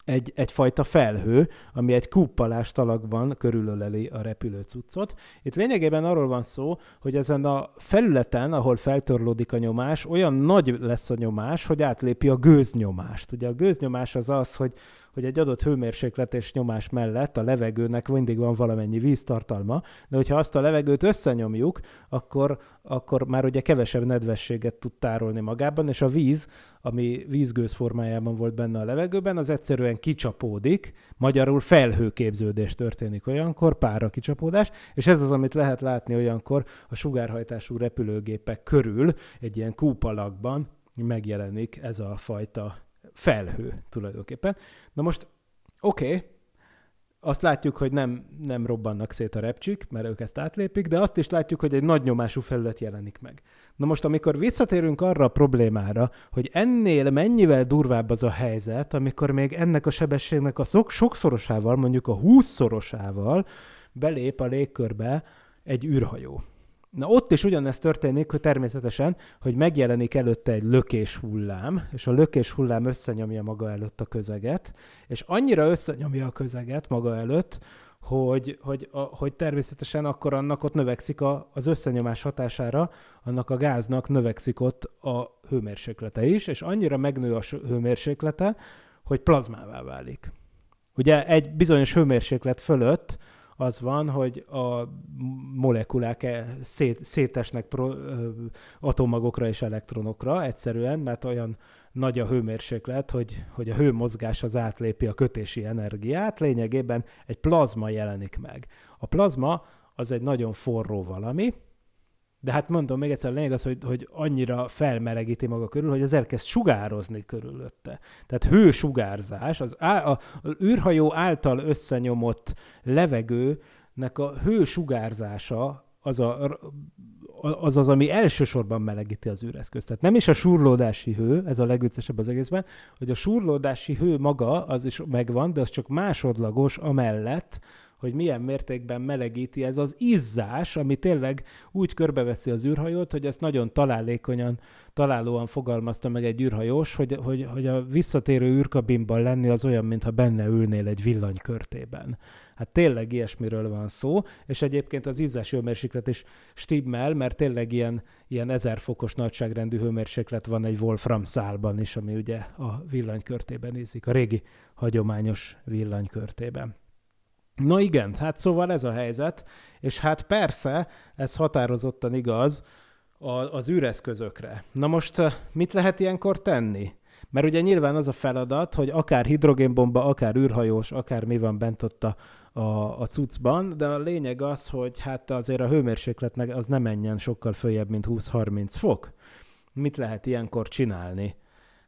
egy, egyfajta felhő, ami egy kuppalás talakban körülöleli a repülő cuccot. Itt lényegében arról van szó, hogy ezen a felületen, ahol feltörlódik a nyomás, olyan nagy lesz a nyomás, hogy átlépi a gőznyomást. Ugye a gőznyomás az az, hogy hogy egy adott hőmérséklet és nyomás mellett a levegőnek mindig van valamennyi víztartalma, de hogyha azt a levegőt összenyomjuk, akkor, akkor már ugye kevesebb nedvességet tud tárolni magában, és a víz, ami vízgőz formájában volt benne a levegőben, az egyszerűen kicsapódik, magyarul felhőképződés történik olyankor, pára kicsapódás, és ez az, amit lehet látni olyankor a sugárhajtású repülőgépek körül, egy ilyen kúpalakban megjelenik ez a fajta felhő tulajdonképpen. Na most, oké, okay, azt látjuk, hogy nem, nem robbannak szét a repcsik, mert ők ezt átlépik, de azt is látjuk, hogy egy nagy nyomású felület jelenik meg. Na most, amikor visszatérünk arra a problémára, hogy ennél mennyivel durvább az a helyzet, amikor még ennek a sebességnek a szok sokszorosával, mondjuk a húszszorosával belép a légkörbe egy űrhajó. Na ott is ugyanezt történik, hogy természetesen, hogy megjelenik előtte egy lökés hullám, és a lökés hullám összenyomja maga előtt a közeget, és annyira összenyomja a közeget maga előtt, hogy, hogy, a, hogy természetesen akkor annak ott növekszik a, az összenyomás hatására, annak a gáznak növekszik ott a hőmérséklete is, és annyira megnő a hőmérséklete, hogy plazmává válik. Ugye egy bizonyos hőmérséklet fölött az van, hogy a molekulák e- szét, szétesnek pro, ö, atommagokra és elektronokra egyszerűen, mert olyan nagy a hőmérséklet, hogy, hogy a hőmozgás az átlépi a kötési energiát, lényegében egy plazma jelenik meg. A plazma az egy nagyon forró valami, de hát mondom még egyszer, a lényeg az, hogy, hogy annyira felmelegíti maga körül, hogy az elkezd sugározni körülötte. Tehát hősugárzás, az, á, a, az űrhajó által összenyomott levegőnek a hősugárzása az a, az az, ami elsősorban melegíti az űreszközt. Tehát nem is a surlódási hő, ez a legviccesebb az egészben, hogy a surlódási hő maga az is megvan, de az csak másodlagos amellett, hogy milyen mértékben melegíti ez az izzás, ami tényleg úgy körbeveszi az űrhajót, hogy ezt nagyon találékonyan, találóan fogalmazta meg egy űrhajós, hogy, hogy, hogy a visszatérő űrkabinban lenni az olyan, mintha benne ülnél egy villanykörtében. Hát tényleg ilyesmiről van szó, és egyébként az izzás hőmérséklet is stimmel, mert tényleg ilyen, ilyen ezer fokos nagyságrendű hőmérséklet van egy Wolfram szálban is, ami ugye a villanykörtében ízik, a régi hagyományos villanykörtében. No igen, hát szóval ez a helyzet, és hát persze, ez határozottan igaz a, az űreszközökre. Na most eh, mit lehet ilyenkor tenni? Mert ugye nyilván az a feladat, hogy akár hidrogénbomba, akár űrhajós, akár mi van bent ott a, a, a cuccban, de a lényeg az, hogy hát azért a hőmérsékletnek az nem menjen sokkal följebb, mint 20-30 fok. Mit lehet ilyenkor csinálni?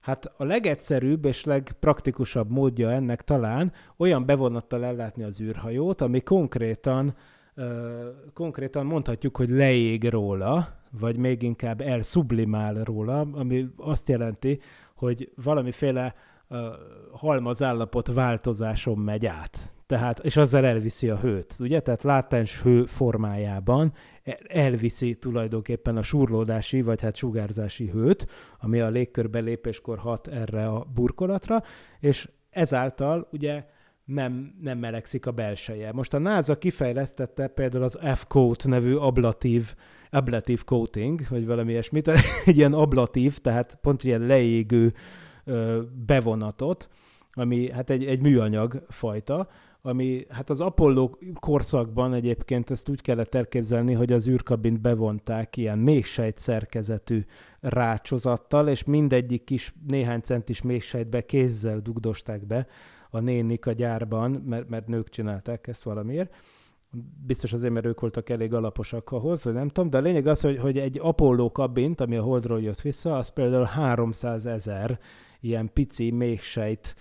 Hát a legegyszerűbb és legpraktikusabb módja ennek talán olyan bevonattal ellátni az űrhajót, ami konkrétan, ö, konkrétan mondhatjuk, hogy leég róla, vagy még inkább elszublimál róla, ami azt jelenti, hogy valamiféle ö, halmazállapot változáson megy át. Tehát, és azzal elviszi a hőt, ugye? Tehát látens hő formájában elviszi tulajdonképpen a surlódási, vagy hát sugárzási hőt, ami a légkörbe lépéskor hat erre a burkolatra, és ezáltal ugye nem, nem melegszik a belseje. Most a NASA kifejlesztette például az F-coat nevű ablatív, ablatív coating, vagy valami ilyesmit, [LAUGHS] egy ilyen ablatív, tehát pont ilyen leégő bevonatot, ami hát egy, egy műanyag fajta, ami hát az Apollo korszakban egyébként ezt úgy kellett elképzelni, hogy az űrkabint bevonták ilyen mégsejt szerkezetű rácsozattal, és mindegyik kis néhány centis mégsejtbe kézzel dugdosták be a nénik a gyárban, mert, mert nők csinálták ezt valamiért. Biztos azért, mert ők voltak elég alaposak ahhoz, vagy nem tudom, de a lényeg az, hogy, hogy egy Apollo kabint, ami a Holdról jött vissza, az például 300 ezer ilyen pici mégsejt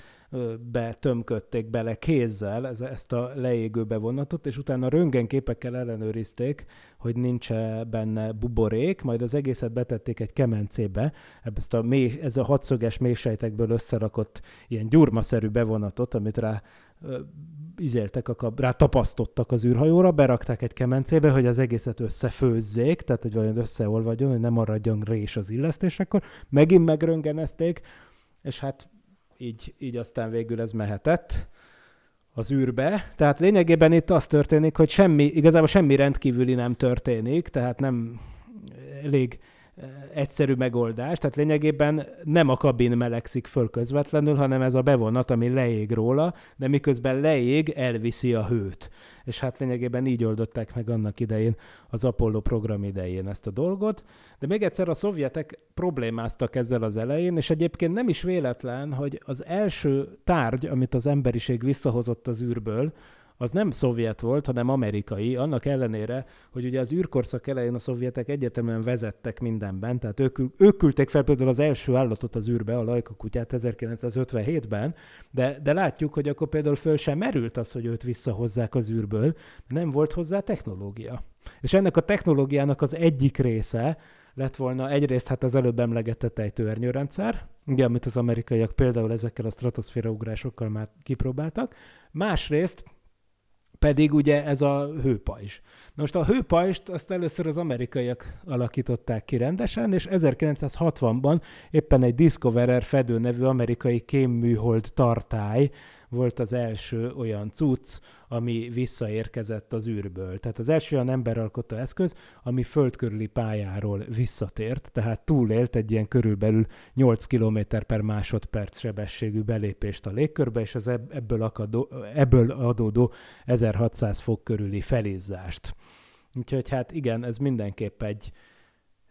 betömködték bele kézzel ez, ezt a leégő bevonatot, és utána röntgenképekkel ellenőrizték, hogy nincs benne buborék, majd az egészet betették egy kemencébe, ezt a mély, ez a hatszöges mélysejtekből összerakott ilyen gyurmaszerű bevonatot, amit rá izéltek, rá tapasztottak az űrhajóra, berakták egy kemencébe, hogy az egészet összefőzzék, tehát hogy vajon összeolvadjon, hogy nem maradjon rés az illesztésekor. Megint megröngenezték, és hát így, így aztán végül ez mehetett az űrbe. Tehát lényegében itt az történik, hogy semmi, igazából semmi rendkívüli nem történik, tehát nem elég egyszerű megoldás, tehát lényegében nem a kabin melegszik föl közvetlenül, hanem ez a bevonat, ami leég róla, de miközben leég, elviszi a hőt. És hát lényegében így oldották meg annak idején, az Apollo program idején ezt a dolgot. De még egyszer a szovjetek problémáztak ezzel az elején, és egyébként nem is véletlen, hogy az első tárgy, amit az emberiség visszahozott az űrből, az nem szovjet volt, hanem amerikai, annak ellenére, hogy ugye az űrkorszak elején a szovjetek egyetemen vezettek mindenben, tehát ők, ők küldték fel például az első állatot az űrbe, a Lajka kutyát 1957-ben, de, de látjuk, hogy akkor például föl sem merült az, hogy őt visszahozzák az űrből, nem volt hozzá technológia. És ennek a technológiának az egyik része lett volna egyrészt hát az előbb emlegetett ejtőernyőrendszer, ugye, amit az amerikaiak például ezekkel a stratoszféra ugrásokkal már kipróbáltak, másrészt pedig ugye ez a hőpajzs. Most a hőpajzst azt először az amerikaiak alakították ki rendesen, és 1960-ban éppen egy Discoverer fedő nevű amerikai kémműhold tartály volt az első olyan cucc, ami visszaérkezett az űrből. Tehát az első olyan emberalkotta eszköz, ami földkörüli pályáról visszatért, tehát túlélt egy ilyen körülbelül 8 km per másodperc sebességű belépést a légkörbe, és az ebb- ebből, akadó, ebből adódó 1600 fok körüli felizzást. Úgyhogy hát igen, ez mindenképp egy,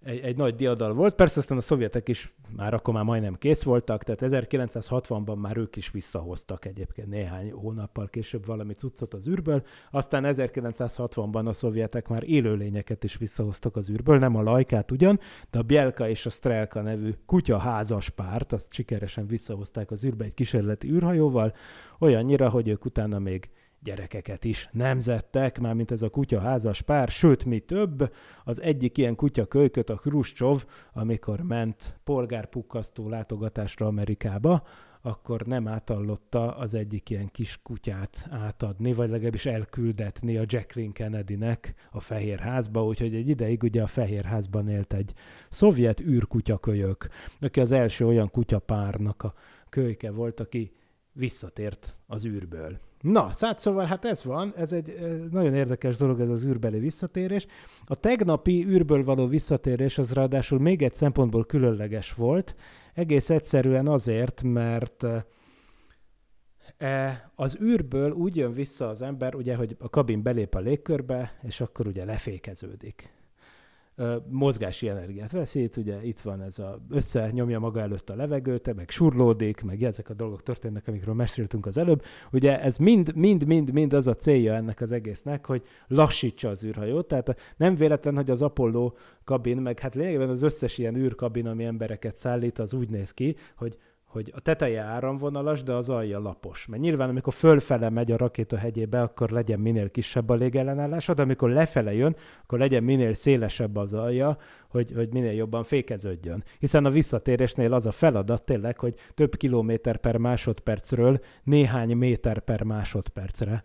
egy, egy nagy diadal volt. Persze aztán a szovjetek is már akkor már majdnem kész voltak, tehát 1960-ban már ők is visszahoztak egyébként néhány hónappal később valami cuccot az űrből, aztán 1960-ban a szovjetek már élőlényeket is visszahoztak az űrből, nem a lajkát ugyan, de a Bielka és a Strelka nevű kutya házas párt, azt sikeresen visszahozták az űrbe egy kísérleti űrhajóval, olyannyira, hogy ők utána még gyerekeket is nemzettek, mármint ez a kutya házas pár, sőt, mi több, az egyik ilyen kutya kölyköt a Khrushchev, amikor ment polgárpukkasztó látogatásra Amerikába, akkor nem átallotta az egyik ilyen kis kutyát átadni, vagy legalábbis elküldetni a Jacqueline Kennedynek a Fehér Házba, úgyhogy egy ideig ugye a Fehér Házban élt egy szovjet űrkutyakölyök, aki az első olyan kutyapárnak a kölyke volt, aki visszatért az űrből. Na, hát szóval hát ez van, ez egy eh, nagyon érdekes dolog ez az űrbeli visszatérés. A tegnapi űrből való visszatérés az ráadásul még egy szempontból különleges volt, egész egyszerűen azért, mert eh, e, az űrből úgy jön vissza az ember, ugye, hogy a kabin belép a légkörbe, és akkor ugye lefékeződik. Mozgási energiát veszít, ugye itt van ez a, összenyomja maga előtt a levegőt, meg surlódik, meg ezek a dolgok történnek, amikről meséltünk az előbb. Ugye ez mind, mind, mind, mind az a célja ennek az egésznek, hogy lassítsa az űrhajót, tehát nem véletlen, hogy az Apollo kabin, meg hát lényegében az összes ilyen űrkabin, ami embereket szállít, az úgy néz ki, hogy hogy a teteje áramvonalas, de az alja lapos. Mert nyilván, amikor fölfele megy a rakéta hegyébe, akkor legyen minél kisebb a légellenállása, de amikor lefele jön, akkor legyen minél szélesebb az alja, hogy, hogy minél jobban fékeződjön. Hiszen a visszatérésnél az a feladat tényleg, hogy több kilométer per másodpercről néhány méter per másodpercre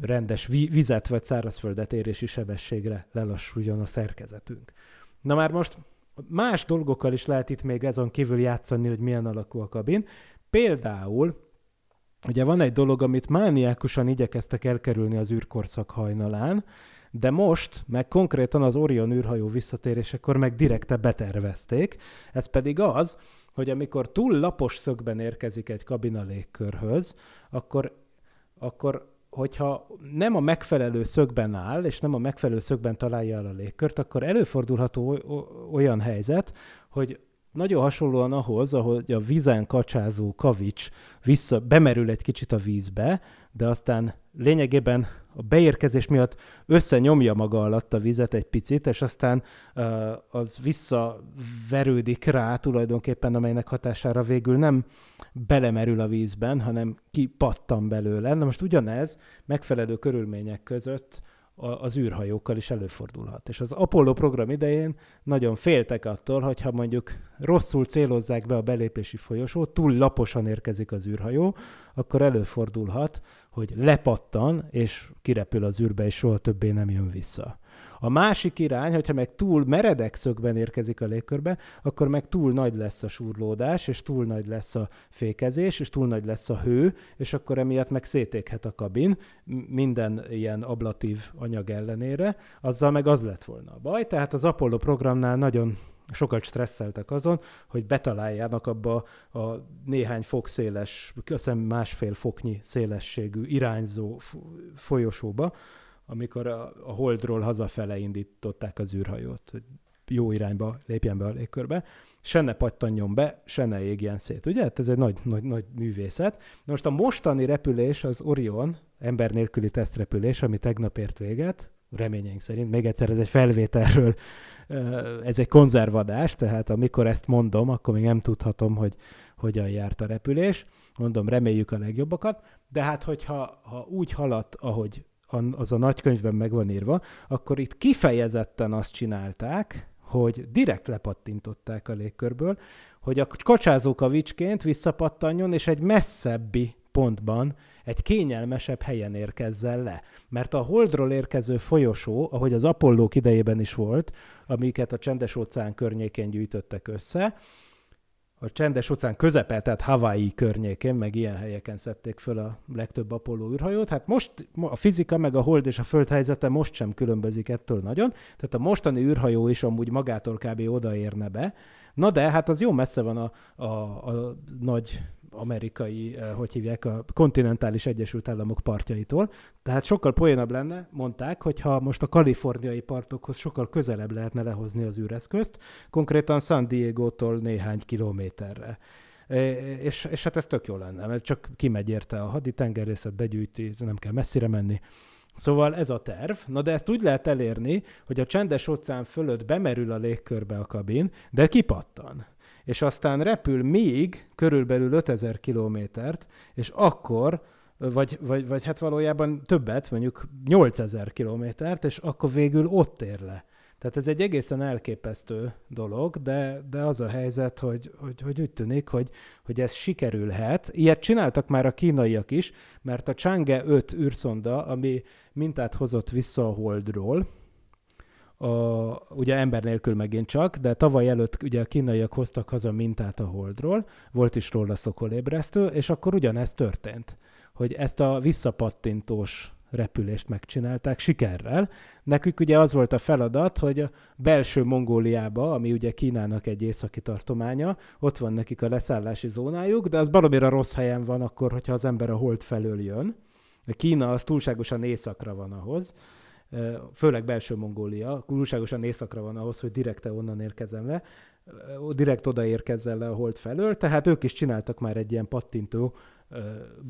rendes vi- vizet vagy szárazföldet érési sebességre lelassuljon a szerkezetünk. Na már most más dolgokkal is lehet itt még ezon kívül játszani, hogy milyen alakú a kabin. Például, ugye van egy dolog, amit mániákusan igyekeztek elkerülni az űrkorszak hajnalán, de most, meg konkrétan az Orion űrhajó visszatérésekor meg direkte betervezték. Ez pedig az, hogy amikor túl lapos szögben érkezik egy kabin a légkörhöz, akkor, akkor hogyha nem a megfelelő szögben áll, és nem a megfelelő szögben találja el a légkört, akkor előfordulható olyan helyzet, hogy nagyon hasonlóan ahhoz, ahogy a vízen kacsázó kavics vissza, bemerül egy kicsit a vízbe, de aztán lényegében a beérkezés miatt összenyomja maga alatt a vizet egy picit, és aztán az visszaverődik rá tulajdonképpen, amelynek hatására végül nem belemerül a vízben, hanem kipattan belőle. Na most ugyanez megfelelő körülmények között az űrhajókkal is előfordulhat. És az Apollo program idején nagyon féltek attól, hogyha mondjuk rosszul célozzák be a belépési folyosót, túl laposan érkezik az űrhajó, akkor előfordulhat, hogy lepattan, és kirepül az űrbe, és soha többé nem jön vissza. A másik irány, hogyha meg túl meredek szögben érkezik a légkörbe, akkor meg túl nagy lesz a surlódás, és túl nagy lesz a fékezés, és túl nagy lesz a hő, és akkor emiatt meg szétéghet a kabin minden ilyen ablatív anyag ellenére, azzal meg az lett volna a baj. Tehát az Apollo programnál nagyon sokat stresszeltek azon, hogy betaláljának abba a néhány fok széles, köszönöm másfél foknyi szélességű irányzó folyosóba, amikor a, a Holdról hazafele indították az űrhajót, hogy jó irányba lépjen be a légkörbe, se ne pattanjon be, se ne égjen szét. Ugye? Hát ez egy nagy, nagy, nagy művészet. Na most a mostani repülés, az Orion, ember nélküli tesztrepülés, ami tegnap ért véget, reményeink szerint, még egyszer ez egy felvételről, ez egy konzervadás, tehát amikor ezt mondom, akkor még nem tudhatom, hogy hogyan járt a repülés. Mondom, reméljük a legjobbakat, de hát hogyha ha úgy haladt, ahogy az a nagykönyvben meg van írva, akkor itt kifejezetten azt csinálták, hogy direkt lepattintották a légkörből, hogy a kacsázó kavicsként visszapattanjon, és egy messzebbi pontban, egy kényelmesebb helyen érkezzen le. Mert a Holdról érkező folyosó, ahogy az Apollók idejében is volt, amiket a csendes óceán környékén gyűjtöttek össze, a csendes óceán közepe, tehát Hawaii környékén, meg ilyen helyeken szedték föl a legtöbb Apollo űrhajót. Hát most a fizika, meg a hold és a föld helyzete most sem különbözik ettől nagyon, tehát a mostani űrhajó is amúgy magától kb. odaérne be. Na de, hát az jó messze van a, a, a nagy amerikai, eh, hogy hívják, a kontinentális Egyesült Államok partjaitól. Tehát sokkal poénabb lenne, mondták, hogyha most a kaliforniai partokhoz sokkal közelebb lehetne lehozni az űreszközt, konkrétan San Diego-tól néhány kilométerre. E, És, és hát ez tök jó lenne, mert csak kimegy érte a haditengerészet, begyűjti, nem kell messzire menni. Szóval ez a terv. Na de ezt úgy lehet elérni, hogy a csendes óceán fölött bemerül a légkörbe a kabin, de kipattan és aztán repül még körülbelül 5000 kilométert, és akkor, vagy, vagy, vagy hát valójában többet, mondjuk 8000 kilométert, és akkor végül ott ér le. Tehát ez egy egészen elképesztő dolog, de, de az a helyzet, hogy, hogy, hogy úgy tűnik, hogy, hogy ez sikerülhet. Ilyet csináltak már a kínaiak is, mert a Chang'e 5 űrszonda, ami mintát hozott vissza a Holdról, a, ugye ember nélkül megint csak, de tavaly előtt ugye a kínaiak hoztak haza mintát a Holdról, volt is róla szokolébresztő, és akkor ugyanezt történt, hogy ezt a visszapattintós repülést megcsinálták sikerrel. Nekük ugye az volt a feladat, hogy a belső Mongóliába, ami ugye Kínának egy északi tartománya, ott van nekik a leszállási zónájuk, de az baromira rossz helyen van akkor, hogyha az ember a hold felől jön. A Kína az túlságosan északra van ahhoz, főleg belső Mongólia, túlságosan északra van ahhoz, hogy direkte onnan érkezzen le, direkt oda érkezzen le a hold felől, tehát ők is csináltak már egy ilyen pattintó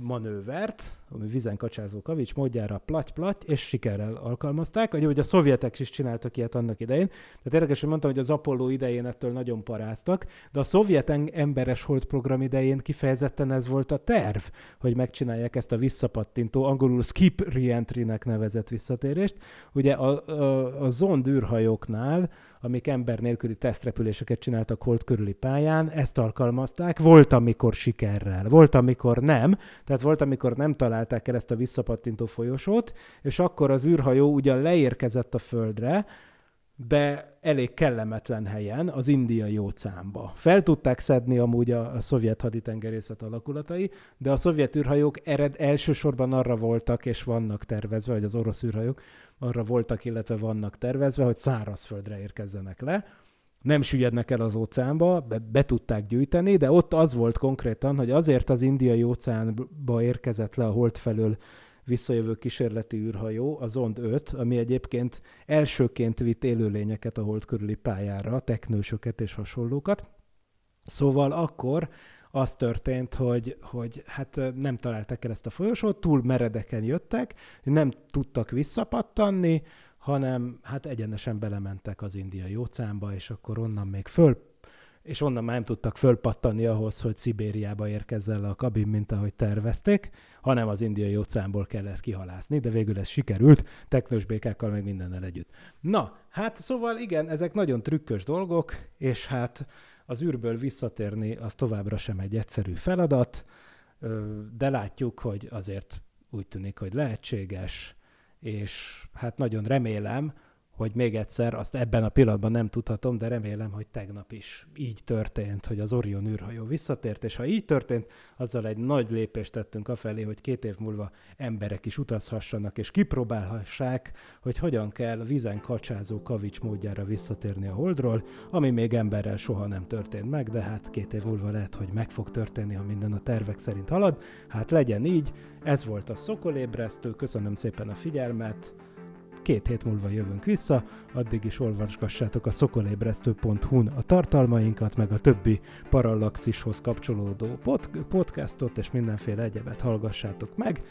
manővert, ami vizen kacsázó kavics módjára platy-platy, és sikerrel alkalmazták. Ugye, hogy a szovjetek is csináltak ilyet annak idején. Tehát érdekes, hogy mondtam, hogy az Apollo idején ettől nagyon paráztak, de a szovjet emberes hold program idején kifejezetten ez volt a terv, hogy megcsinálják ezt a visszapattintó, angolul skip reentry-nek nevezett visszatérést. Ugye a, a, a zond űrhajóknál amik ember nélküli tesztrepüléseket csináltak hold körüli pályán, ezt alkalmazták. Volt, amikor sikerrel, volt, amikor nem. Tehát volt, amikor nem találták el ezt a visszapattintó folyosót, és akkor az űrhajó ugyan leérkezett a földre, de elég kellemetlen helyen, az indiai óceánba. Fel tudták szedni amúgy a, a szovjet haditengerészet alakulatai, de a szovjet űrhajók ered elsősorban arra voltak és vannak tervezve, vagy az orosz űrhajók arra voltak, illetve vannak tervezve, hogy szárazföldre érkezzenek le. Nem süllyednek el az óceánba, be, be tudták gyűjteni, de ott az volt konkrétan, hogy azért az indiai óceánba érkezett le a hold felől visszajövő kísérleti űrhajó, az Zond 5, ami egyébként elsőként vitt élőlényeket a hold körüli pályára, teknősöket és hasonlókat. Szóval akkor az történt, hogy, hogy hát nem találták el ezt a folyosót, túl meredeken jöttek, nem tudtak visszapattanni, hanem hát egyenesen belementek az indiai óceánba, és akkor onnan még föl és onnan már nem tudtak fölpattanni ahhoz, hogy Szibériába érkezzen a kabin, mint ahogy tervezték, hanem az indiai óceánból kellett kihalászni, de végül ez sikerült, teknős békákkal meg mindennel együtt. Na, hát szóval igen, ezek nagyon trükkös dolgok, és hát az űrből visszatérni az továbbra sem egy egyszerű feladat, de látjuk, hogy azért úgy tűnik, hogy lehetséges, és hát nagyon remélem, hogy még egyszer, azt ebben a pillanatban nem tudhatom, de remélem, hogy tegnap is így történt, hogy az Orion űrhajó visszatért, és ha így történt, azzal egy nagy lépést tettünk afelé, hogy két év múlva emberek is utazhassanak, és kipróbálhassák, hogy hogyan kell vízen kacsázó kavics módjára visszatérni a Holdról, ami még emberrel soha nem történt meg, de hát két év múlva lehet, hogy meg fog történni, ha minden a tervek szerint halad. Hát legyen így, ez volt a Szokolébresztő, köszönöm szépen a figyelmet, két hét múlva jövünk vissza, addig is olvasgassátok a szokolébresztő.hu-n a tartalmainkat, meg a többi Parallaxishoz kapcsolódó pod- podcastot, és mindenféle egyebet hallgassátok meg,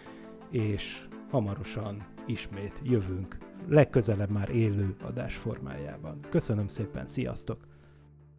és hamarosan ismét jövünk, legközelebb már élő adás formájában. Köszönöm szépen, sziasztok!